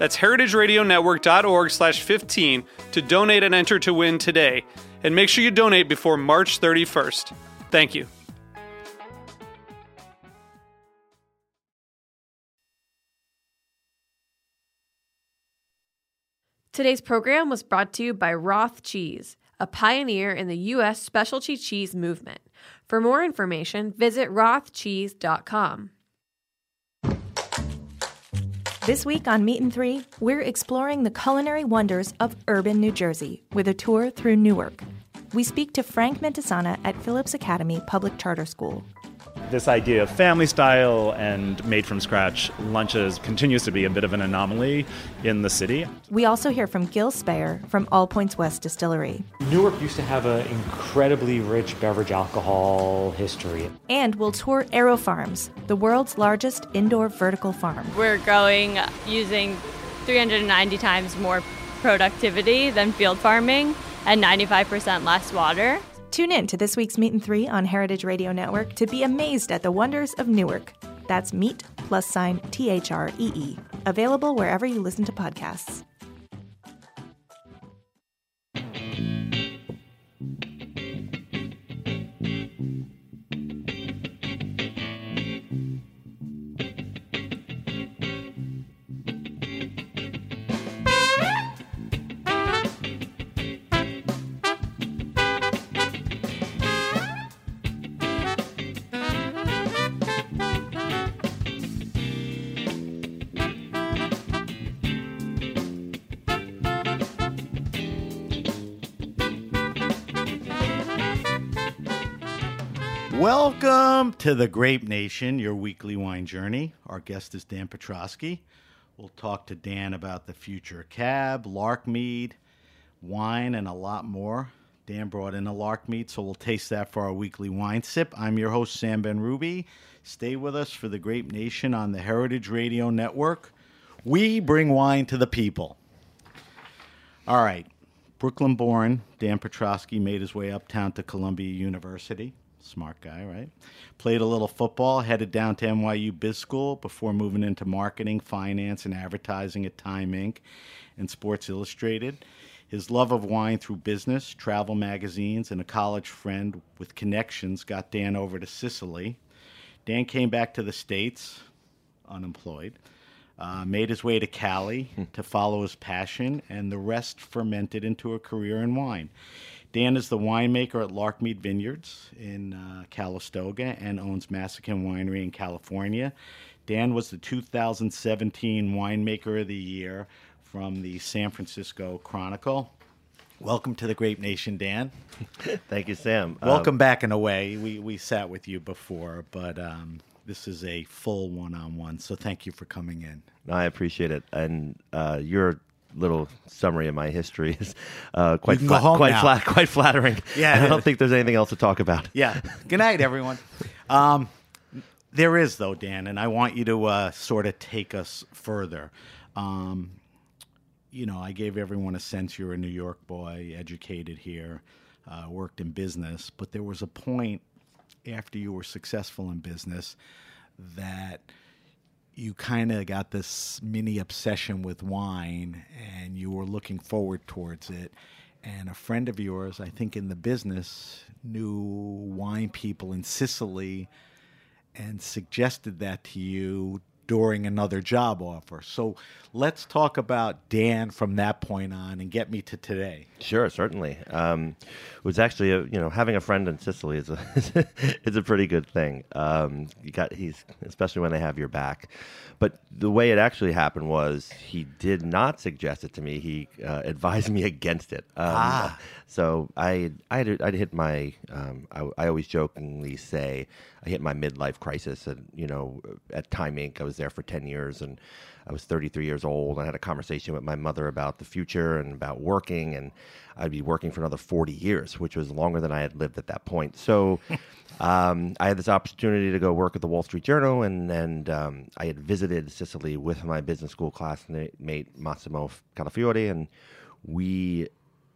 That's heritageradionetwork.org slash 15 to donate and enter to win today. And make sure you donate before March 31st. Thank you. Today's program was brought to you by Roth Cheese, a pioneer in the U.S. specialty cheese movement. For more information, visit rothcheese.com. This week on Meat and Three, we're exploring the culinary wonders of urban New Jersey with a tour through Newark. We speak to Frank Mentisana at Phillips Academy Public Charter School. This idea of family style and made from scratch lunches continues to be a bit of an anomaly in the city. We also hear from Gil Speyer from All Points West Distillery. Newark used to have an incredibly rich beverage alcohol history. And we'll tour AeroFarms, the world's largest indoor vertical farm. We're growing using 390 times more productivity than field farming and 95% less water. Tune in to this week's Meat and Three on Heritage Radio Network to be amazed at the wonders of Newark. That's Meat plus sign T H R E E. Available wherever you listen to podcasts. Welcome to the Grape Nation, your weekly wine journey. Our guest is Dan Petroski. We'll talk to Dan about the future cab, Larkmead, wine, and a lot more. Dan brought in a Larkmead, so we'll taste that for our weekly wine sip. I'm your host, Sam Benrubi. Stay with us for the Grape Nation on the Heritage Radio Network. We bring wine to the people. All right. Brooklyn born, Dan Petroski made his way uptown to Columbia University. Smart guy, right? Played a little football, headed down to NYU Biz School before moving into marketing, finance, and advertising at Time Inc. and Sports Illustrated. His love of wine through business, travel magazines, and a college friend with connections got Dan over to Sicily. Dan came back to the States, unemployed, uh, made his way to Cali to follow his passion, and the rest fermented into a career in wine. Dan is the winemaker at Larkmead Vineyards in uh, Calistoga and owns Massican Winery in California. Dan was the 2017 Winemaker of the Year from the San Francisco Chronicle. Welcome to the Grape Nation, Dan. Thank you, Sam. Welcome Um, back in a way. We, we sat with you before, but um, this is a full one on one. So thank you for coming in. I appreciate it, and uh, your little summary of my history is uh, quite flat- quite now. flat, quite flattering. Yeah, I don't think there's anything else to talk about. Yeah. Good night, everyone. Um, there is, though, Dan, and I want you to uh, sort of take us further. Um, you know, I gave everyone a sense you're a New York boy, educated here, uh, worked in business, but there was a point after you were successful in business that you kind of got this mini obsession with wine and you were looking forward towards it. And a friend of yours, I think in the business, knew wine people in Sicily and suggested that to you. During another job offer. So let's talk about Dan from that point on and get me to today. Sure, certainly. Um, it was actually, a, you know, having a friend in Sicily is a is a pretty good thing. Um, you got he's especially when they have your back. But the way it actually happened was he did not suggest it to me. He uh, advised me against it. Um, Ah. So I I had, I'd hit my um, I, I always jokingly say I hit my midlife crisis and you know at Time Inc. I was there for ten years and I was 33 years old. I had a conversation with my mother about the future and about working and I'd be working for another 40 years, which was longer than I had lived at that point. So um, I had this opportunity to go work at the Wall Street Journal and and um, I had visited Sicily with my business school classmate Massimo Calafiore and we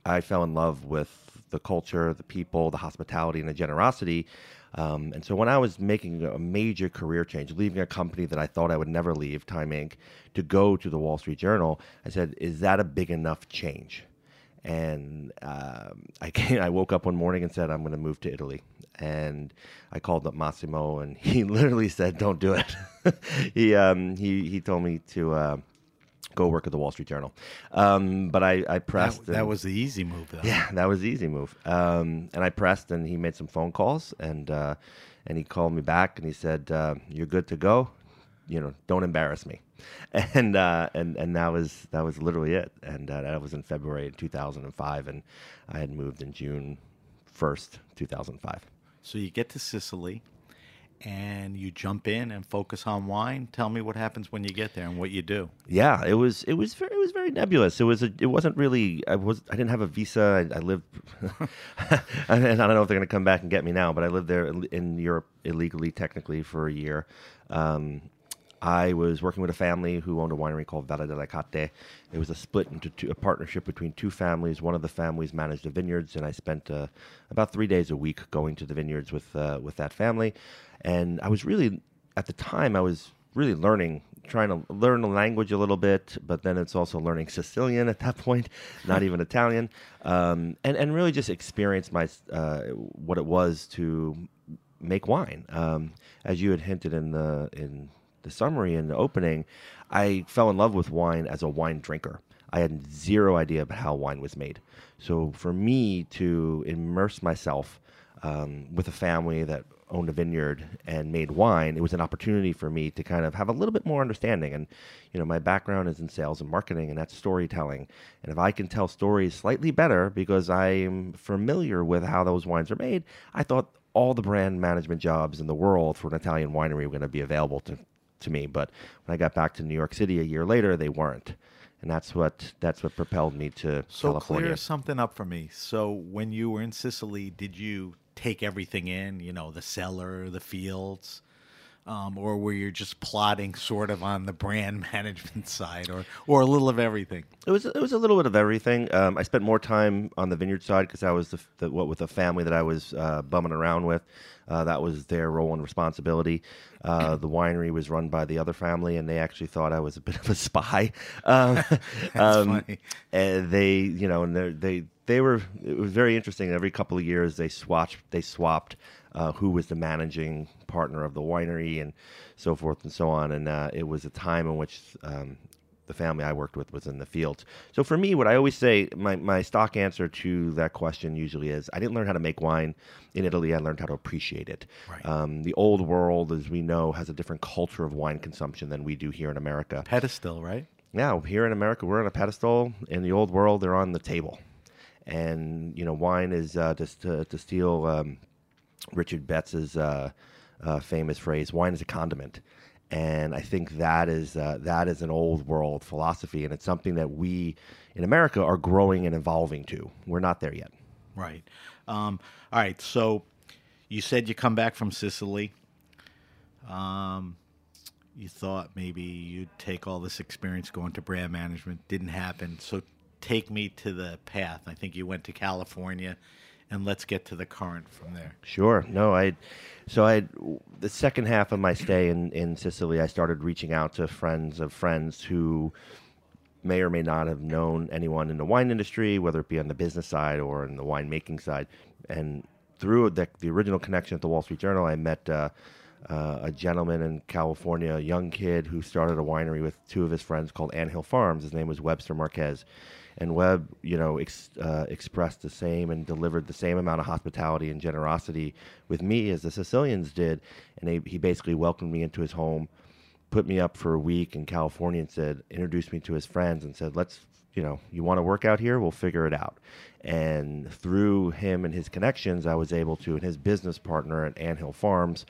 I fell in love with the culture, the people, the hospitality, and the generosity. Um, and so when I was making a major career change, leaving a company that I thought I would never leave, Time Inc., to go to the Wall Street Journal, I said, "Is that a big enough change?" And um, I came, I woke up one morning and said, "I'm going to move to Italy." And I called up Massimo, and he literally said, "Don't do it." he um, he he told me to. Uh, Go work at the Wall Street Journal, um, but I, I pressed. That, that and- was the easy move, though. yeah, that was the easy move. Um, and I pressed, and he made some phone calls, and uh, and he called me back, and he said, uh, "You're good to go. You know, don't embarrass me." And uh, and and that was that was literally it. And uh, that was in February 2005, and I had moved in June first, 2005. So you get to Sicily and you jump in and focus on wine. Tell me what happens when you get there and what you do. Yeah, it was it was very it was very nebulous. It was a, it wasn't really I was I didn't have a visa. I, I lived and I don't know if they're going to come back and get me now, but I lived there in- Europe illegally technically for a year. Um, I was working with a family who owned a winery called Valle dell'Acate. It was a split into two, a partnership between two families. One of the families managed the vineyards, and I spent uh, about three days a week going to the vineyards with uh, with that family. And I was really, at the time, I was really learning, trying to learn the language a little bit, but then it's also learning Sicilian at that point, not even Italian, um, and and really just experience my uh, what it was to make wine. Um, as you had hinted in the in the summary and the opening, I fell in love with wine as a wine drinker. I had zero idea about how wine was made. So for me to immerse myself um, with a family that owned a vineyard and made wine, it was an opportunity for me to kind of have a little bit more understanding. And you know, my background is in sales and marketing, and that's storytelling. And if I can tell stories slightly better because I'm familiar with how those wines are made, I thought all the brand management jobs in the world for an Italian winery were going to be available to to me. But when I got back to New York City a year later, they weren't, and that's what that's what propelled me to So California. clear something up for me. So when you were in Sicily, did you take everything in? You know, the cellar, the fields, um, or where you're just plotting sort of on the brand management side, or or a little of everything? It was it was a little bit of everything. Um, I spent more time on the vineyard side because I was the, the what with a family that I was uh, bumming around with. Uh, that was their role and responsibility. Uh, the winery was run by the other family, and they actually thought I was a bit of a spy. Um, um, funny. and they, you know, and they they were. It was very interesting. Every couple of years, they swapped. They swapped uh, who was the managing partner of the winery and so forth and so on. And uh, it was a time in which um, the family I worked with was in the fields. So for me, what I always say, my, my stock answer to that question usually is I didn't learn how to make wine in Italy. I learned how to appreciate it. Right. Um, the old world, as we know, has a different culture of wine consumption than we do here in America. Pedestal, right? Now, here in America, we're on a pedestal. In the old world, they're on the table. And, you know, wine is, uh, just to, to steal um, Richard Betts's uh, uh, famous phrase, wine is a condiment. And I think that is, uh, that is an old world philosophy. And it's something that we in America are growing and evolving to. We're not there yet. Right. Um, all right. So you said you come back from Sicily. Um, you thought maybe you'd take all this experience going to brand management. Didn't happen. So take me to the path. I think you went to California, and let's get to the current from there. Sure. No, I. So I, the second half of my stay in in Sicily, I started reaching out to friends of friends who may or may not have known anyone in the wine industry, whether it be on the business side or in the winemaking side. And through the, the original connection at the Wall Street Journal, I met uh, uh, a gentleman in California, a young kid who started a winery with two of his friends called Anthill Farms. His name was Webster Marquez. And Webb, you know, ex, uh, expressed the same and delivered the same amount of hospitality and generosity with me as the Sicilians did. And they, he basically welcomed me into his home, put me up for a week in California, and said, introduced me to his friends, and said, "Let's, you know, you want to work out here? We'll figure it out." And through him and his connections, I was able to, and his business partner at Anthill Farms,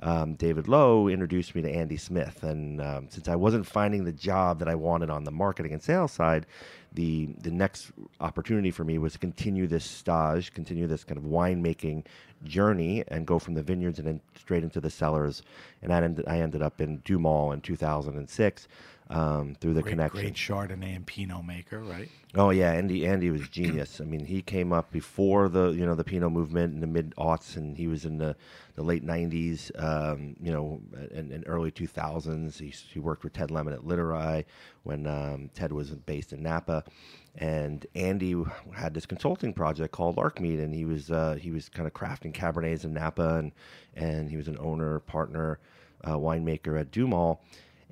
um, David Lowe introduced me to Andy Smith. And um, since I wasn't finding the job that I wanted on the marketing and sales side, the the next opportunity for me was to continue this stage, continue this kind of winemaking journey, and go from the vineyards and then straight into the cellars. And I ended, I ended up in DuMOL in 2006 um, through the great, connection. Great Chardonnay and Pinot maker, right? Oh yeah, Andy. Andy was genius. I mean, he came up before the you know the Pinot movement in the mid aughts, and he was in the, the late '90s, um, you know, and, and early 2000s. He, he worked with Ted Lemon at Littorai when um, Ted was based in Napa, and Andy had this consulting project called Larkmead, and he was uh, he was kind of crafting Cabernets in Napa, and and he was an owner partner uh, winemaker at DuMOL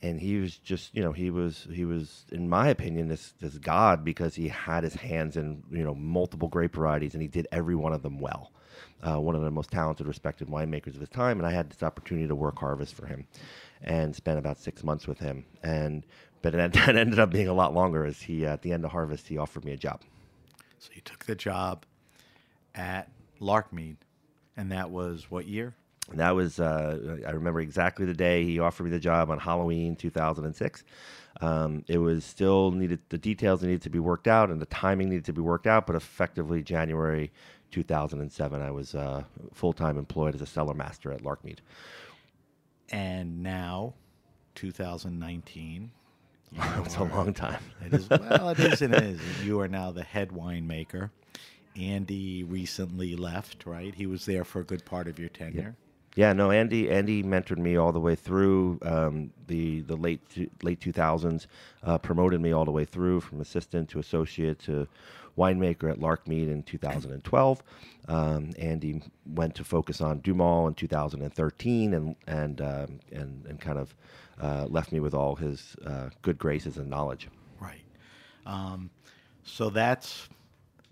and he was just you know he was he was in my opinion this this god because he had his hands in you know multiple grape varieties and he did every one of them well. Uh, one of the most talented respected winemakers of his time. And i had this opportunity to work harvest for him and spent about six months with him. And but it, it ended up being a lot longer as he at the end of harvest he offered me a job. So you took the job at Larkmead, and that was what year? And that was, uh, I remember exactly the day he offered me the job on Halloween 2006. Um, it was still needed, the details needed to be worked out and the timing needed to be worked out, but effectively January 2007, I was uh, full time employed as a cellar master at Larkmead. And now, 2019. you It's a long time. It is well, it is and it is. You are now the head winemaker. Andy recently left, right? He was there for a good part of your tenure. Yeah, no, Andy. Andy mentored me all the way through um, the the late late two thousands. Uh, promoted me all the way through from assistant to associate to winemaker at Larkmead in 2012. Um, Andy went to focus on DuMOL in 2013, and and um, and and kind of uh, left me with all his uh, good graces and knowledge. Right. Um, so that's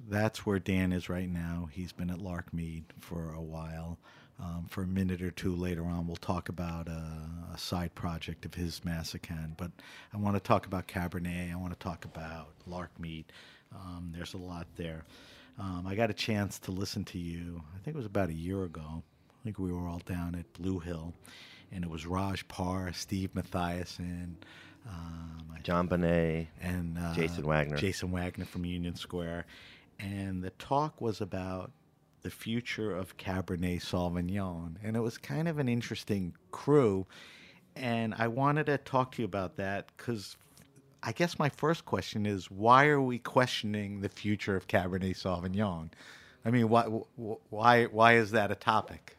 that's where Dan is right now. He's been at Larkmead for a while. Um, for a minute or two later on, we'll talk about a, a side project of his, Massican. But I want to talk about Cabernet. I want to talk about Larkmead. Um, there's a lot there. Um, I got a chance to listen to you. I think it was about a year ago. I think we were all down at Blue Hill, and it was Raj Parr, Steve Matthiasson, um, John Bonné, and uh, Jason Wagner. Jason Wagner from Union Square, and the talk was about the future of Cabernet Sauvignon, and it was kind of an interesting crew, and I wanted to talk to you about that because. I guess my first question is why are we questioning the future of Cabernet Sauvignon? I mean, why why why is that a topic?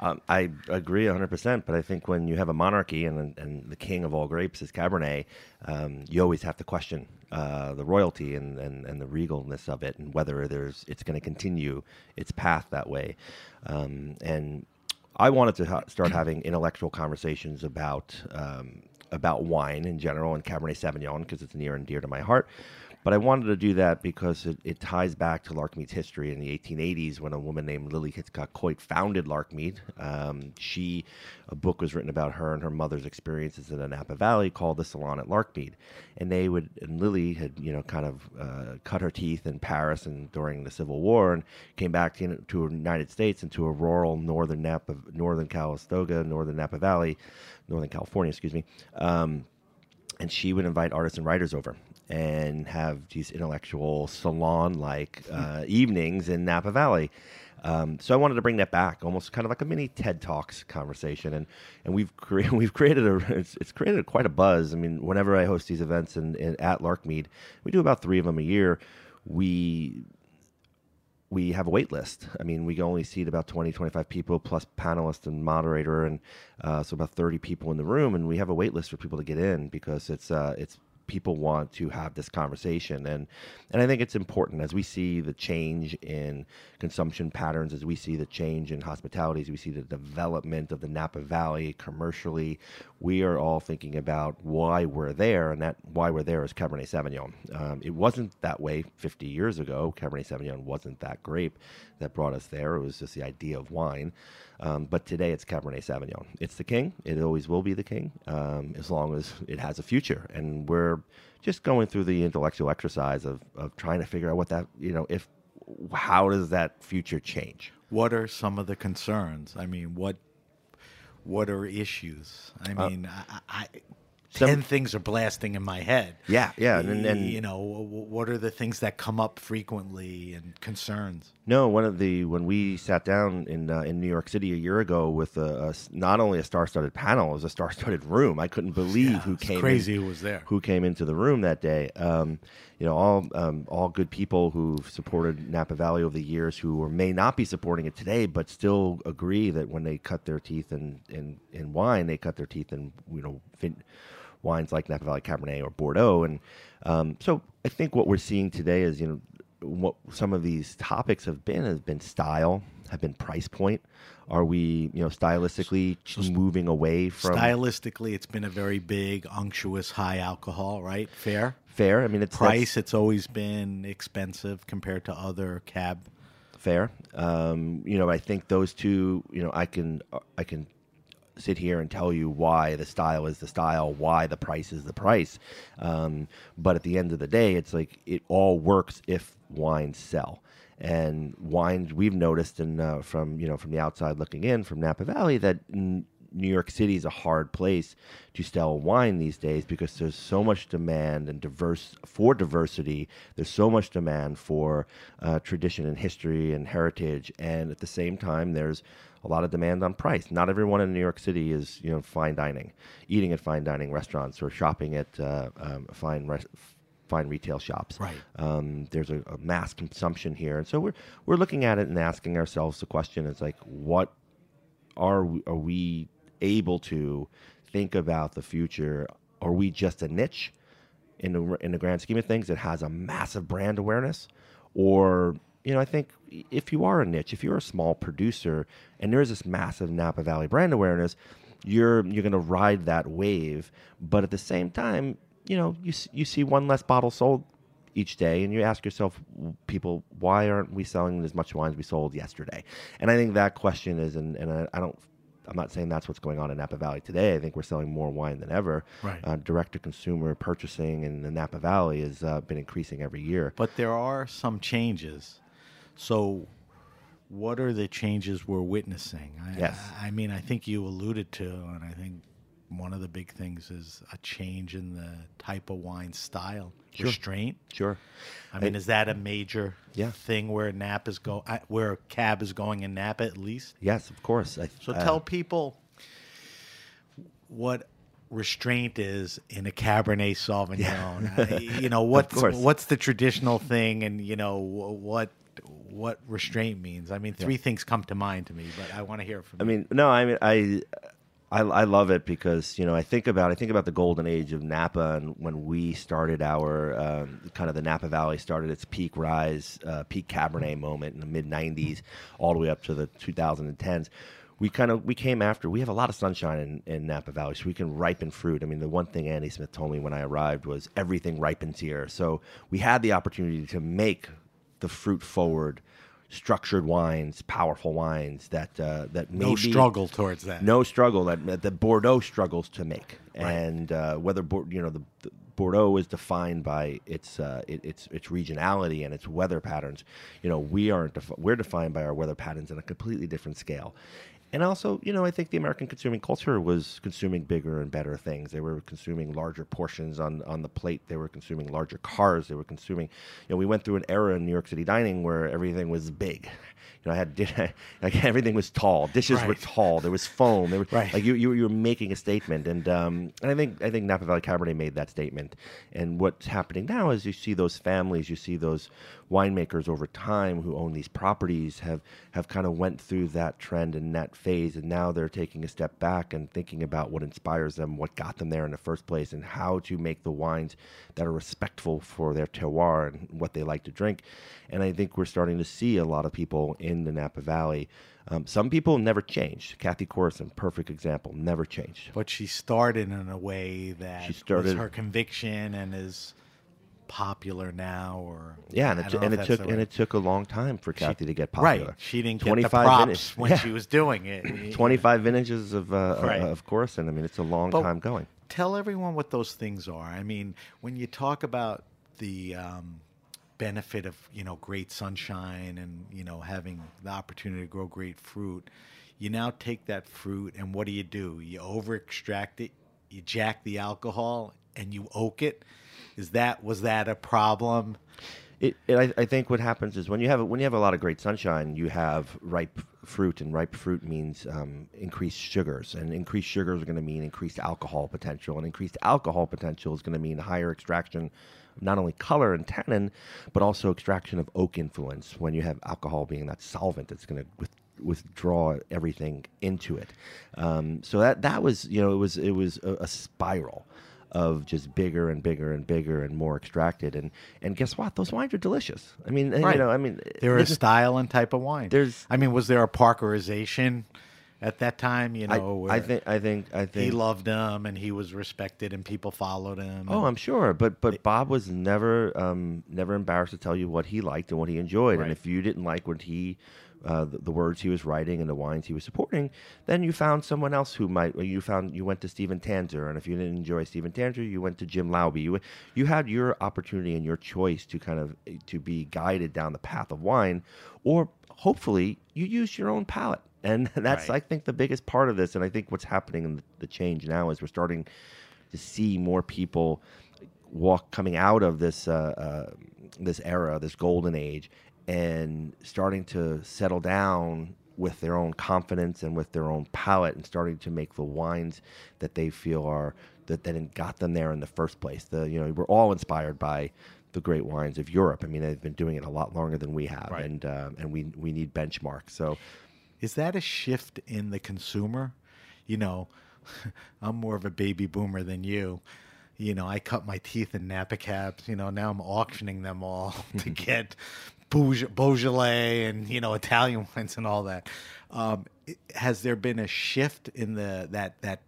Um, I agree 100%, but I think when you have a monarchy and, and the king of all grapes is Cabernet, um, you always have to question uh, the royalty and, and, and the regalness of it and whether there's it's going to continue its path that way. Um, and I wanted to ha- start having intellectual conversations about um, about wine in general and Cabernet Sauvignon because it's near and dear to my heart. But I wanted to do that because it, it ties back to Larkmead's history in the 1880s when a woman named Lillie Hitchcock Coit founded Larkmead. Um, she, a book was written about her and her mother's experiences in the Napa Valley called The Salon at Larkmead. And they would, and Lily had, you know, kind of uh, cut her teeth in Paris and during the Civil War and came back to, to the United States into a rural northern Napa, northern Calistoga, northern Napa Valley, northern California, excuse me. Um, and she would invite artists and writers over and have these intellectual salon like uh, evenings in Napa Valley. Um, so I wanted to bring that back, almost kind of like a mini TED Talks conversation, and and we've cre- we've created a it's, it's created quite a buzz. I mean, whenever I host these events in at Larkmead, we do about three of them a year. We we have a wait list. I mean, we only seat about 20, 25 people plus panelists and moderator, and uh, so about 30 people in the room. And we have a wait list for people to get in because it's uh, it's people want to have this conversation, and and I think it's important as we see the change in consumption patterns, as we see the change in hospitality, as we see the development of the Napa Valley commercially, we are all thinking about why we're there, and that why we're there is Cabernet Sauvignon. Um, it wasn't that way 50 years ago. Cabernet Sauvignon wasn't that grape that brought us there. It was just the idea of wine. Um, but today it's Cabernet Sauvignon. It's the king. It always will be the king um, as long as it has a future. And we're just going through the intellectual exercise of, of trying to figure out what that, you know, if how does that future change? What are some of the concerns? I mean, what what are issues? I Uh, mean, I, I, some- ten things are blasting in my head. Yeah, yeah, and- and- you know, wh- wh- what are the things that come up frequently and concerns? No, one of the when we sat down in uh, in New York City a year ago with a, a not only a star-studded panel, it was a star-studded room. I couldn't believe Yeah, who came. crazy in, who was there. Who came into the room that day? Um, you know, all um, all good people who've supported Napa Valley over the years, who may not be supporting it today, but still agree that when they cut their teeth in in, in wine, they cut their teeth in you know. Wines like Napa Valley Cabernet or Bordeaux, and um, so I think what we're seeing today is you know what some of these topics have been has been style, have been price point. Are we you know stylistically moving away from Stylistically, it's been a very big, unctuous, high alcohol, right? Fair. fair? I mean, it's Price, it's always been expensive compared to other cab. fair. Um, you know, I think those two. You know, I can I can sit here and tell you why the style is the style, why the price is the price. Um, but at the end of the day, it's like it all works if wines sell. And wines, we've noticed, and uh, from you know from the outside looking in from Napa Valley, that New York City is a hard place to sell wine these days because there's so much demand and diverse for diversity. There's so much demand for uh, tradition and history and heritage, and at the same time, there's a lot of demand on price. Not everyone in New York City is you know fine dining, eating at fine dining restaurants or shopping at uh, um, fine res- fine retail shops. Right. Um, there's a, a mass consumption here, and so we're we're looking at it and asking ourselves the question: Is like what are we, are we able to think about the future? Are we just a niche in the in the grand scheme of things that has a massive brand awareness, or you know, I think if you are a niche, if you're a small producer, and there is this massive Napa Valley brand awareness, you're you're going to ride that wave. But at the same time, you know, you you see one less bottle sold each day, and you ask yourself, people, why aren't we selling as much wine as we sold yesterday? And I think that question is, and, and I, I don't. I'm not saying that's what's going on in Napa Valley today. I think we're selling more wine than ever. Right. Uh, direct to consumer purchasing in the Napa Valley has uh, been increasing every year. But there are some changes. So, what are the changes we're witnessing? I, Yes. I, I mean, I think you alluded to, and I think one of the big things is a change in the type of wine style, Sure. restraint. Sure. I mean, is that a major Yeah. thing where Napa is go, where cab is going in Napa at least? Yes, of course. I, So uh, tell people what restraint is in a Cabernet Sauvignon. I- you know what's what's the traditional thing, and you know what what restraint means. I mean, three things come to mind to me, but I want to hear from I you. mean, no, I mean, I, I, I love it because you know I think about I think about the golden age of Napa and when we started our um, kind of the Napa Valley started its peak rise, uh, peak Cabernet moment in the mid '90s, all the way up to the 2010s. We kind of we came after. We have a lot of sunshine in, in Napa Valley, so we can ripen fruit. I mean, the one thing Andy Smith told me when I arrived was everything ripens here. So we had the opportunity to make the fruit forward structured wines, powerful wines that uh, that no maybe struggle towards that. no struggle that that Bordeaux struggles to make, and uh, whether you know the, the Bordeaux is defined by its uh, it, its its regionality and its weather patterns. You know, we aren't. Defi- we're defined by our weather patterns on a completely different scale. And also, you know, I think the American consuming culture was consuming bigger and better things. They were consuming larger portions on, on the plate. They were consuming larger cars. They were consuming, you know, we went through an era in New York City dining where everything was big. You know, I had di- like everything was tall. Dishes were tall. There was foam. There was Right. like you, you you were making a statement, and um, and I think I think Napa Valley Cabernet made that statement. And what's happening now is you see those families, you see those winemakers over time who own these properties have have kind of went through that trend and that phase, and now they're taking a step back and thinking about what inspires them, what got them there in the first place, and how to make the wines that are respectful for their terroir and what they like to drink. And I think we're starting to see a lot of people in the Napa Valley. Um, some people never changed. Cathy Corison, perfect example, never changed. But she started in a way that She started- was her conviction and is popular now, or Yeah, and it, and it took and it took a long time for Cathy to get popular. Right, she didn't get the 25 props minutes- when yeah. she was doing it. 25 vintages of uh, Right. of Corison. I mean, it's a long But time going. Tell everyone what those things are. I mean, when you talk about the um, benefit of you know great sunshine and you know having the opportunity to grow great fruit, you now take that fruit and what do you do? You over extract it, you jack the alcohol, and you oak it. Is that was that a problem? It, it, I, I think what happens is when you have when you have a lot of great sunshine, you have ripe fruit, and ripe fruit means um, increased sugars, and increased sugars are going to mean increased alcohol potential, and increased alcohol potential is going to mean higher extraction, not only color and tannin, but also extraction of oak influence. When you have alcohol being that solvent, that's going to with, withdraw everything into it. Um, so that that was you know it was it was a, a spiral of just bigger and bigger and bigger and more extracted. And and guess what? Those wines are delicious. I mean, you know, I mean, they're a style and type of wine. There's- I mean, was there a Parkerization at that time? You know, where I think I think I think he loved him and he was respected and people followed him. Oh, I'm sure, but but Bob was never um, never embarrassed to tell you what he liked and what he enjoyed, Right. and if you didn't like what he uh, the, the words he was writing and the wines he was supporting, then you found someone else who might. or You found you went to Stephen Tanzer, and if you didn't enjoy Stephen Tanzer, you went to Jim Laube. You you had your opportunity and your choice to kind of to be guided down the path of wine, or hopefully you use your own palate. And that's, Right. I think, the biggest part of this. And I think what's happening in the, the change now is we're starting to see more people walk coming out of this uh, uh, this era, this golden age, and starting to settle down with their own confidence and with their own palate, and starting to make the wines that they feel are that that got them there in the first place. The you know we're all inspired by the great wines of Europe. I mean, they've been doing it a lot longer than we have, Right. and um, and we we need benchmarks. So Is that a shift in the consumer? You know, I'm more of a baby boomer than you. You know, I cut my teeth in Napa cabs. You know, now I'm auctioning them all to get Beaujolais and you know Italian wines and all that. Um, has there been a shift in the that that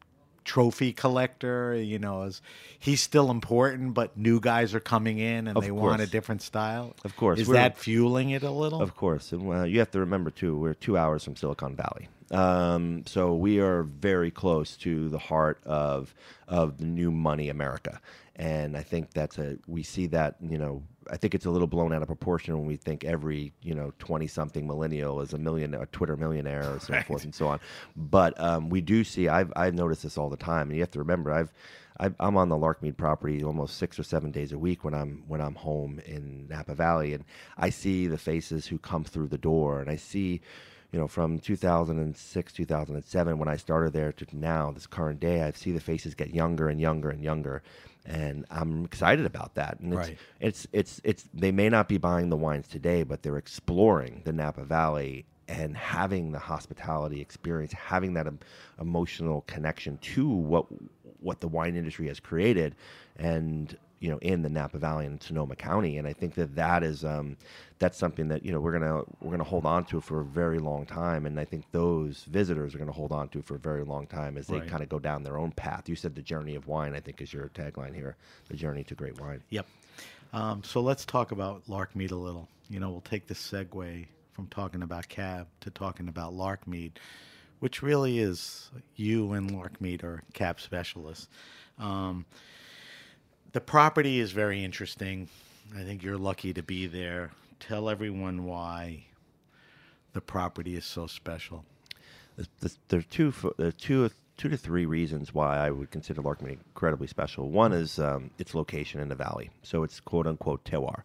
trophy collector? You know, is he's still important, but new guys are coming in and Of they want a different style. Of course. is We're- that fueling it a little? Of course, and uh, you have to remember too, we're two hours from Silicon Valley, um, so we are very close to the heart of of the new money America, and I think that's a we see that you know I think it's a little blown out of proportion when we think every you know twenty something millennial is a million a Twitter millionaire or so forth and so on, but um, we do see I've I've noticed this all the time, and you have to remember I've I- I'm on the Larkmead property almost six or seven days a week when I'm when I'm home in Napa Valley, and I see the faces who come through the door, and I see, you know, from 2006, 2007 when I started there to now, this current day, I see the faces get younger and younger and younger, and I'm excited about that. And it's, Right. it's it's it's they may not be buying the wines today, but they're exploring the Napa Valley and having the hospitality experience, having that em- emotional connection to what what the wine industry has created, and you know in the Napa Valley and Sonoma County, and I think that that is um, that's something that you know we're gonna we're gonna hold on to for a very long time, and I think those visitors are gonna hold on to for a very long time as they Right. kind of go down their own path. You said the journey of wine, I think, is your tagline here, the journey to great wine. Yep. Um, so let's talk about Larkmead a little. You know, we'll take this segue from talking about cab to talking about Larkmead, which really is you and Larkmead are cab specialists. Um, the property is very interesting. I think you're lucky to be there. Tell everyone why the property is so special. There's, there's two fo- two two to three reasons why I would consider Larkmead incredibly special. One is um, its location in the valley, so it's quote unquote terroir.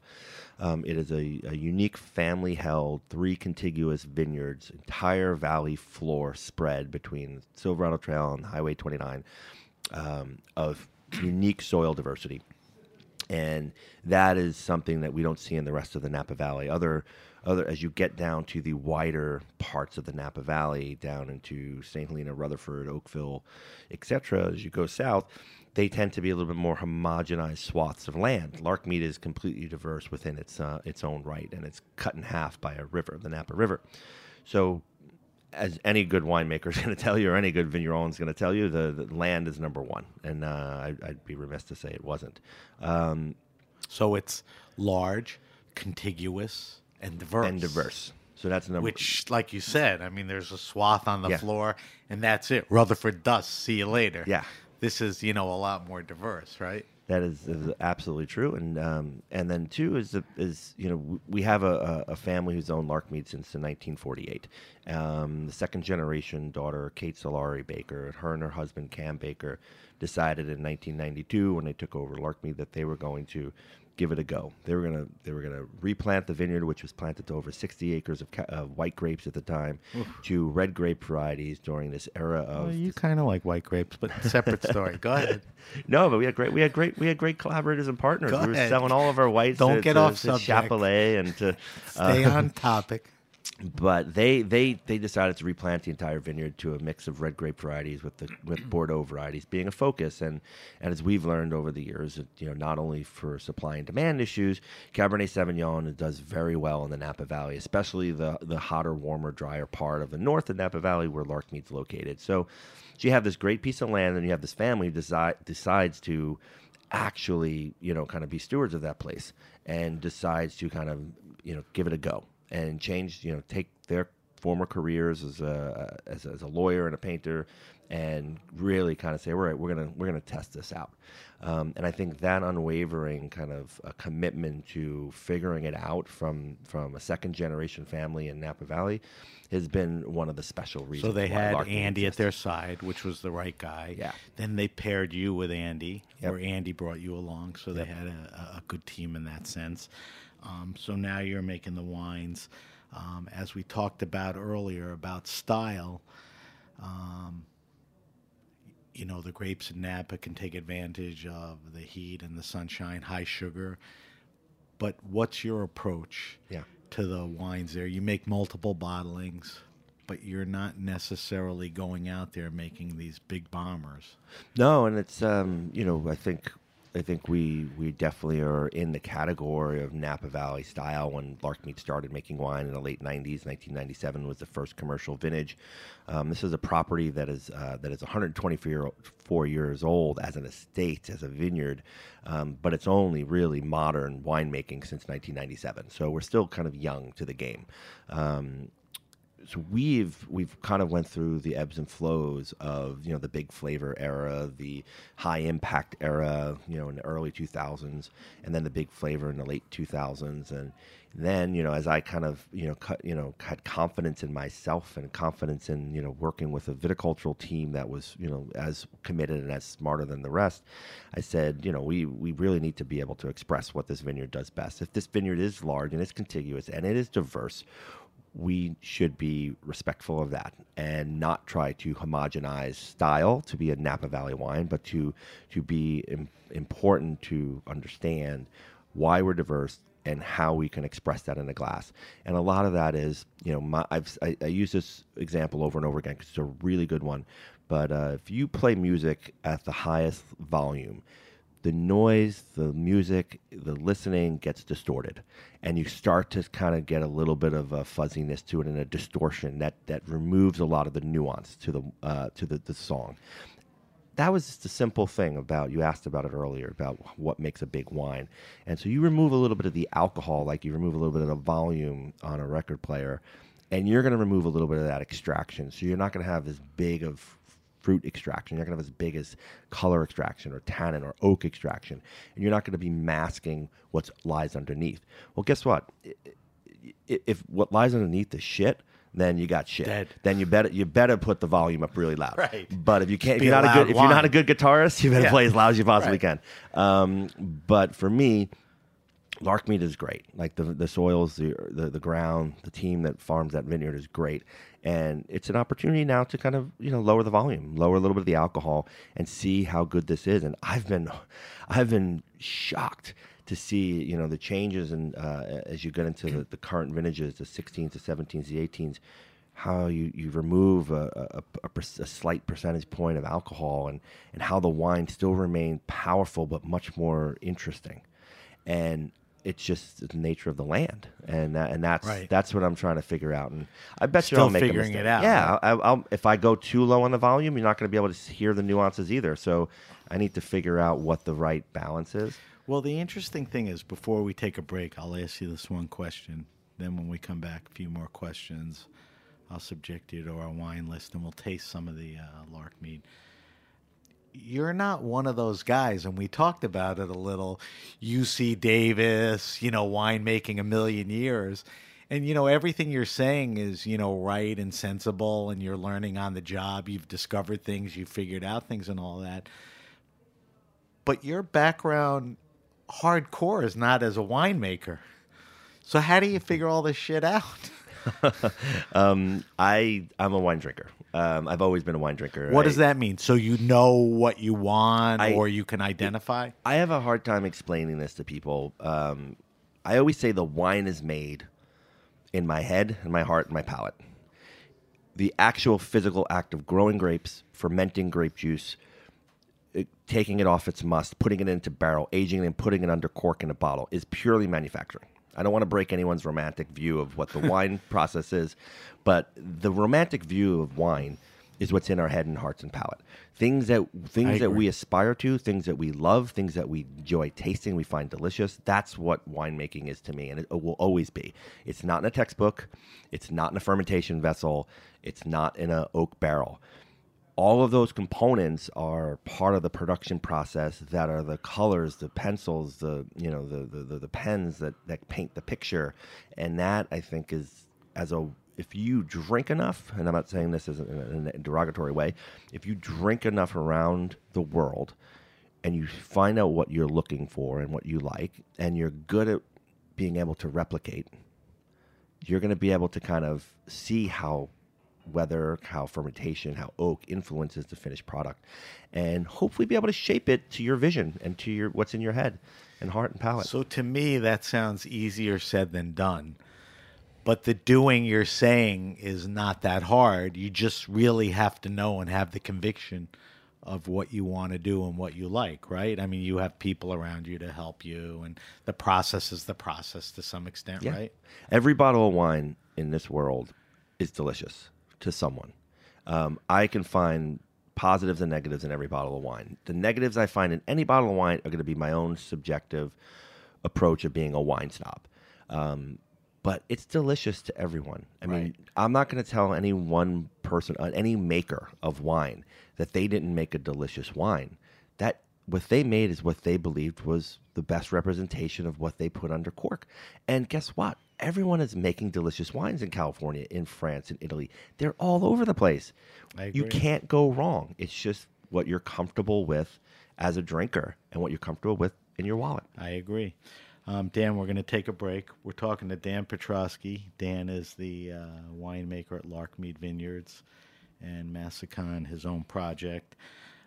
Um, it is a, a unique family-held, three contiguous vineyards, entire valley floor spread between Silverado Trail and Highway 29 um, of unique soil diversity and that is something that we don't see in the rest of the Napa Valley. Other, other as you get down to the wider parts of the Napa Valley, down into St. Helena, Rutherford, Oakville, etc. As you go south, they tend to be a little bit more homogenized swaths of land. Larkmead is completely diverse within its uh, its own right, and it's cut in half by a river, the Napa River. So as any good winemaker is going to tell you, or any good vigneron is going to tell you, the, the land is number one, and uh, I, I'd be remiss to say it wasn't. Um, So it's large, contiguous, and diverse. and diverse. So that's number. Which, like you said, I mean, there's a swath on the Yeah. floor, and that's it. Rutherford Dust. See you later. Yeah. This is, you know, a lot more diverse, right? That is, is absolutely true, and um, and then two is is you know we have a, a family who's owned Larkmead since the 1948. Um, the second generation daughter Kate Solari Baker, her and her husband Cam Baker, decided in 1992 when they took over Larkmead that they were going to give it a go. They were gonna they were gonna replant the vineyard, which was planted to over 60 acres of ca- of white grapes at the time, to red grape varieties during this era of Well, you kind of like white grapes, but separate story. Go ahead. no, but we had great, we had great, we had great collaborators and partners. Go we were ahead. selling all of our whites. Don't to, get to, off to subject. Chappellet and to. Stay uh, on topic. But they, they, they decided to replant the entire vineyard to a mix of red grape varieties with the with mm. Bordeaux varieties being a focus. And and as we've learned over the years, you know, not only for supply and demand issues, Cabernet Sauvignon does very well in the Napa Valley, especially the the hotter, warmer, drier part of the north of Napa Valley where Larkmead's located. So, so you have this great piece of land, and you have this family decide, decides to actually, you know, kind of be stewards of that place and decides to kind of, you know, give it a go and change, you know, take their former careers as a as, a- as a lawyer and a painter and really kind of say, all right, we're gonna we're gonna test this out. Um, and I think that unwavering kind of a commitment to figuring it out from from a second generation family in Napa Valley has been one of the special reasons. So they had Larkmead Andy at their side, which was the right guy. Yeah. Then they paired you with Andy, Yep. or Andy brought you along. So they had a, a good team in that sense. Um, so now you're making the wines. Um, as we talked about earlier about style, um, you know, the grapes in Napa can take advantage of the heat and the sunshine, high sugar. But what's your approach Yeah. to the wines there? You make multiple bottlings, but you're not necessarily going out there making these big bombers. No, and it's um, you know, I think I think we we definitely are in the category of Napa Valley style. When Larkmead started making wine in the late '90s, 1997 was the first commercial vintage. Um, this is a property that is uh, that is 124 year, four years old as an estate, as a vineyard, um, but it's only really modern winemaking since 1997. So we're still kind of young to the game. Um, so we've we've kind of went through the ebbs and flows of you know the big flavor era, the high impact era, you know in the early 2000s, and then the big flavor in the late 2000s, and then you know as I kind of you know cut you know had confidence in myself and confidence in you know working with a viticultural team that was you know as committed and as smarter than the rest, I said you know we we really need to be able to express what this vineyard does best. If this vineyard is large and it's contiguous and it is diverse we should be respectful of that and not try to homogenize style to be a Napa Valley wine, but to to be Im- important to understand why we're diverse and how we can express that in a glass. And a lot of that is, you know, my, I've I, I use this example over and over again because it's a really good one. But uh, if you play music at the highest volume, the noise, the music, the listening gets distorted, and you start to kind of get a little bit of a fuzziness to it and a distortion that that removes a lot of the nuance to the uh, to the, the song. That was just a simple thing about you asked about it earlier about what makes a big wine, and so you remove a little bit of the alcohol, like you remove a little bit of the volume on a record player, and you're going to remove a little bit of that extraction. So you're not going to have as big of fruit extraction. You're not going to have as big as color extraction or tannin or oak extraction, and you're not going to be masking what lies underneath. Well, guess what? If what lies underneath is shit, then you got shit. Dead. Then you better you better put the volume up really loud. Right. But if you can't, if you're not a good if you're not a good guitarist, you better Yeah. play as loud as you possibly Right. can. Um, but for me, Larkmead is great. Like the the soils, the, the the ground, the team that farms that vineyard is great, and it's an opportunity now to kind of you know lower the volume, lower a little bit of the alcohol, and see how good this is. And I've been, I've been shocked to see you know the changes and uh, as you get into the, the current vintages, the 16s, the 17s, the 18s, how you, you remove a, a, a, a slight percentage point of alcohol and, and how the wine still remain powerful but much more interesting. And it's just the nature of the land, and that, and that's Right. that's what I'm trying to figure out. And I bet you Still I'll make figuring it out, Yeah, I, I'll, if I go too low on the volume, you're not going to be able to hear the nuances either. So I need to figure out what the right balance is. Well, the interesting thing is, before we take a break, I'll ask you this one question. Then, when we come back, a few more questions. I'll subject you to our wine list, and we'll taste some of the uh, Larkmead. You're not one of those guys, and we talked about it a little. UC Davis, you know, winemaking a million years. And, you know, everything you're saying is, you know, right and sensible, and you're learning on the job. You've discovered things, you've figured out things, and all that but your background hardcore is not as a winemaker. So how do you figure all this shit out? um, I I'm a wine drinker. Um, I've always been a wine drinker. What I- does that mean? So you know what you want I- or you can identify? I have a hard time explaining this to people. Um, I always say the wine is made in my head and my heart and my palate. The actual physical act of growing grapes, fermenting grape juice, it- taking it off its must, putting it into barrel, aging it, and putting it under cork in a bottle is purely manufacturing. I don't want to break anyone's romantic view of what the wine process is, but the romantic view of wine is what's in our head and hearts and palate. Things that things that we aspire to, things that we love, things that we enjoy tasting, we find delicious. That's what winemaking is to me, and it will always be. It's not in a textbook. It's not in a fermentation vessel. It's not in a oak barrel all of those components are part of the production process that are the colors the pencils the you know the the, the, the pens that, that paint the picture. And that i think is as a if you drink enough and i'm not saying this as a, in a derogatory way if you drink enough around the world and you find out what you're looking for and what you like and you're good at being able to replicate you're going to be able to kind of see how weather, how fermentation, how oak influences the finished product, and hopefully be able to shape it to your vision and to your what's in your head and heart and palate. So to me that sounds easier said than done. But the doing you're saying is not that hard. You just really have to know and have the conviction of what you want to do and what you like, right? I mean, you have people around you to help you, and the process is the process to some extent, Yeah. right? Every bottle of wine in this world is delicious to someone. Um, I can find positives and negatives in every bottle of wine. The negatives I find in any bottle of wine are going to be my own subjective approach of being a wine snob. Um, but it's delicious to everyone. I mean, Right. I'm not going to tell any one person, uh, any maker of wine, that they didn't make a delicious wine. That what they made is what they believed was the best representation of what they put under cork. And guess what? Everyone is making delicious wines in California, in France, in Italy. They're all over the place. I You can't go wrong. It's just what you're comfortable with as a drinker and what you're comfortable with in your wallet. I agree. Um, Dan, we're going to take a break. We're talking to Dan Petroski. Dan is the uh, winemaker at Larkmead Vineyards and Massican, his own project.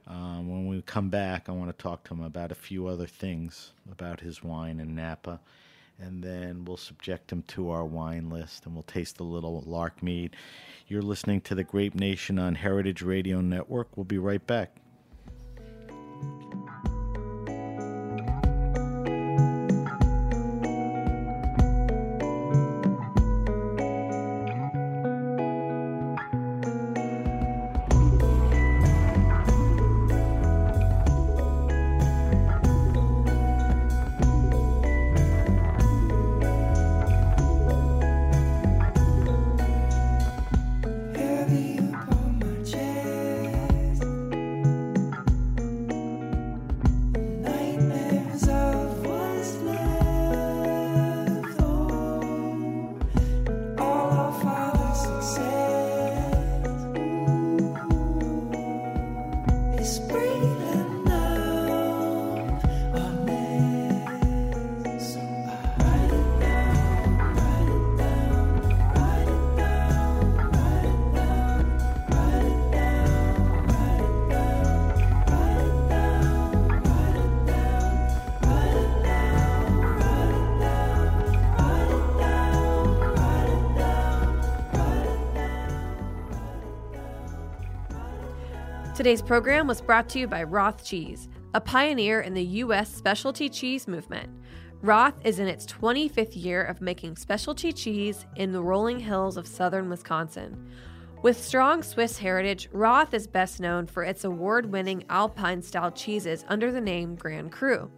Um, when we come back, I want to talk to him about a few other things about his wine in Napa. And then we'll subject them to our wine list and we'll taste a little Larkmead. You're listening to the Grape Nation on Heritage Radio Network. We'll be right back. Today's program was brought to you by Roth Cheese, a pioneer in the U.S. specialty cheese movement. Roth is in its 25th year of making specialty cheese in the rolling hills of southern Wisconsin. With strong Swiss heritage, Roth is best known for its award winning Alpine style cheeses under the name Grand Cru.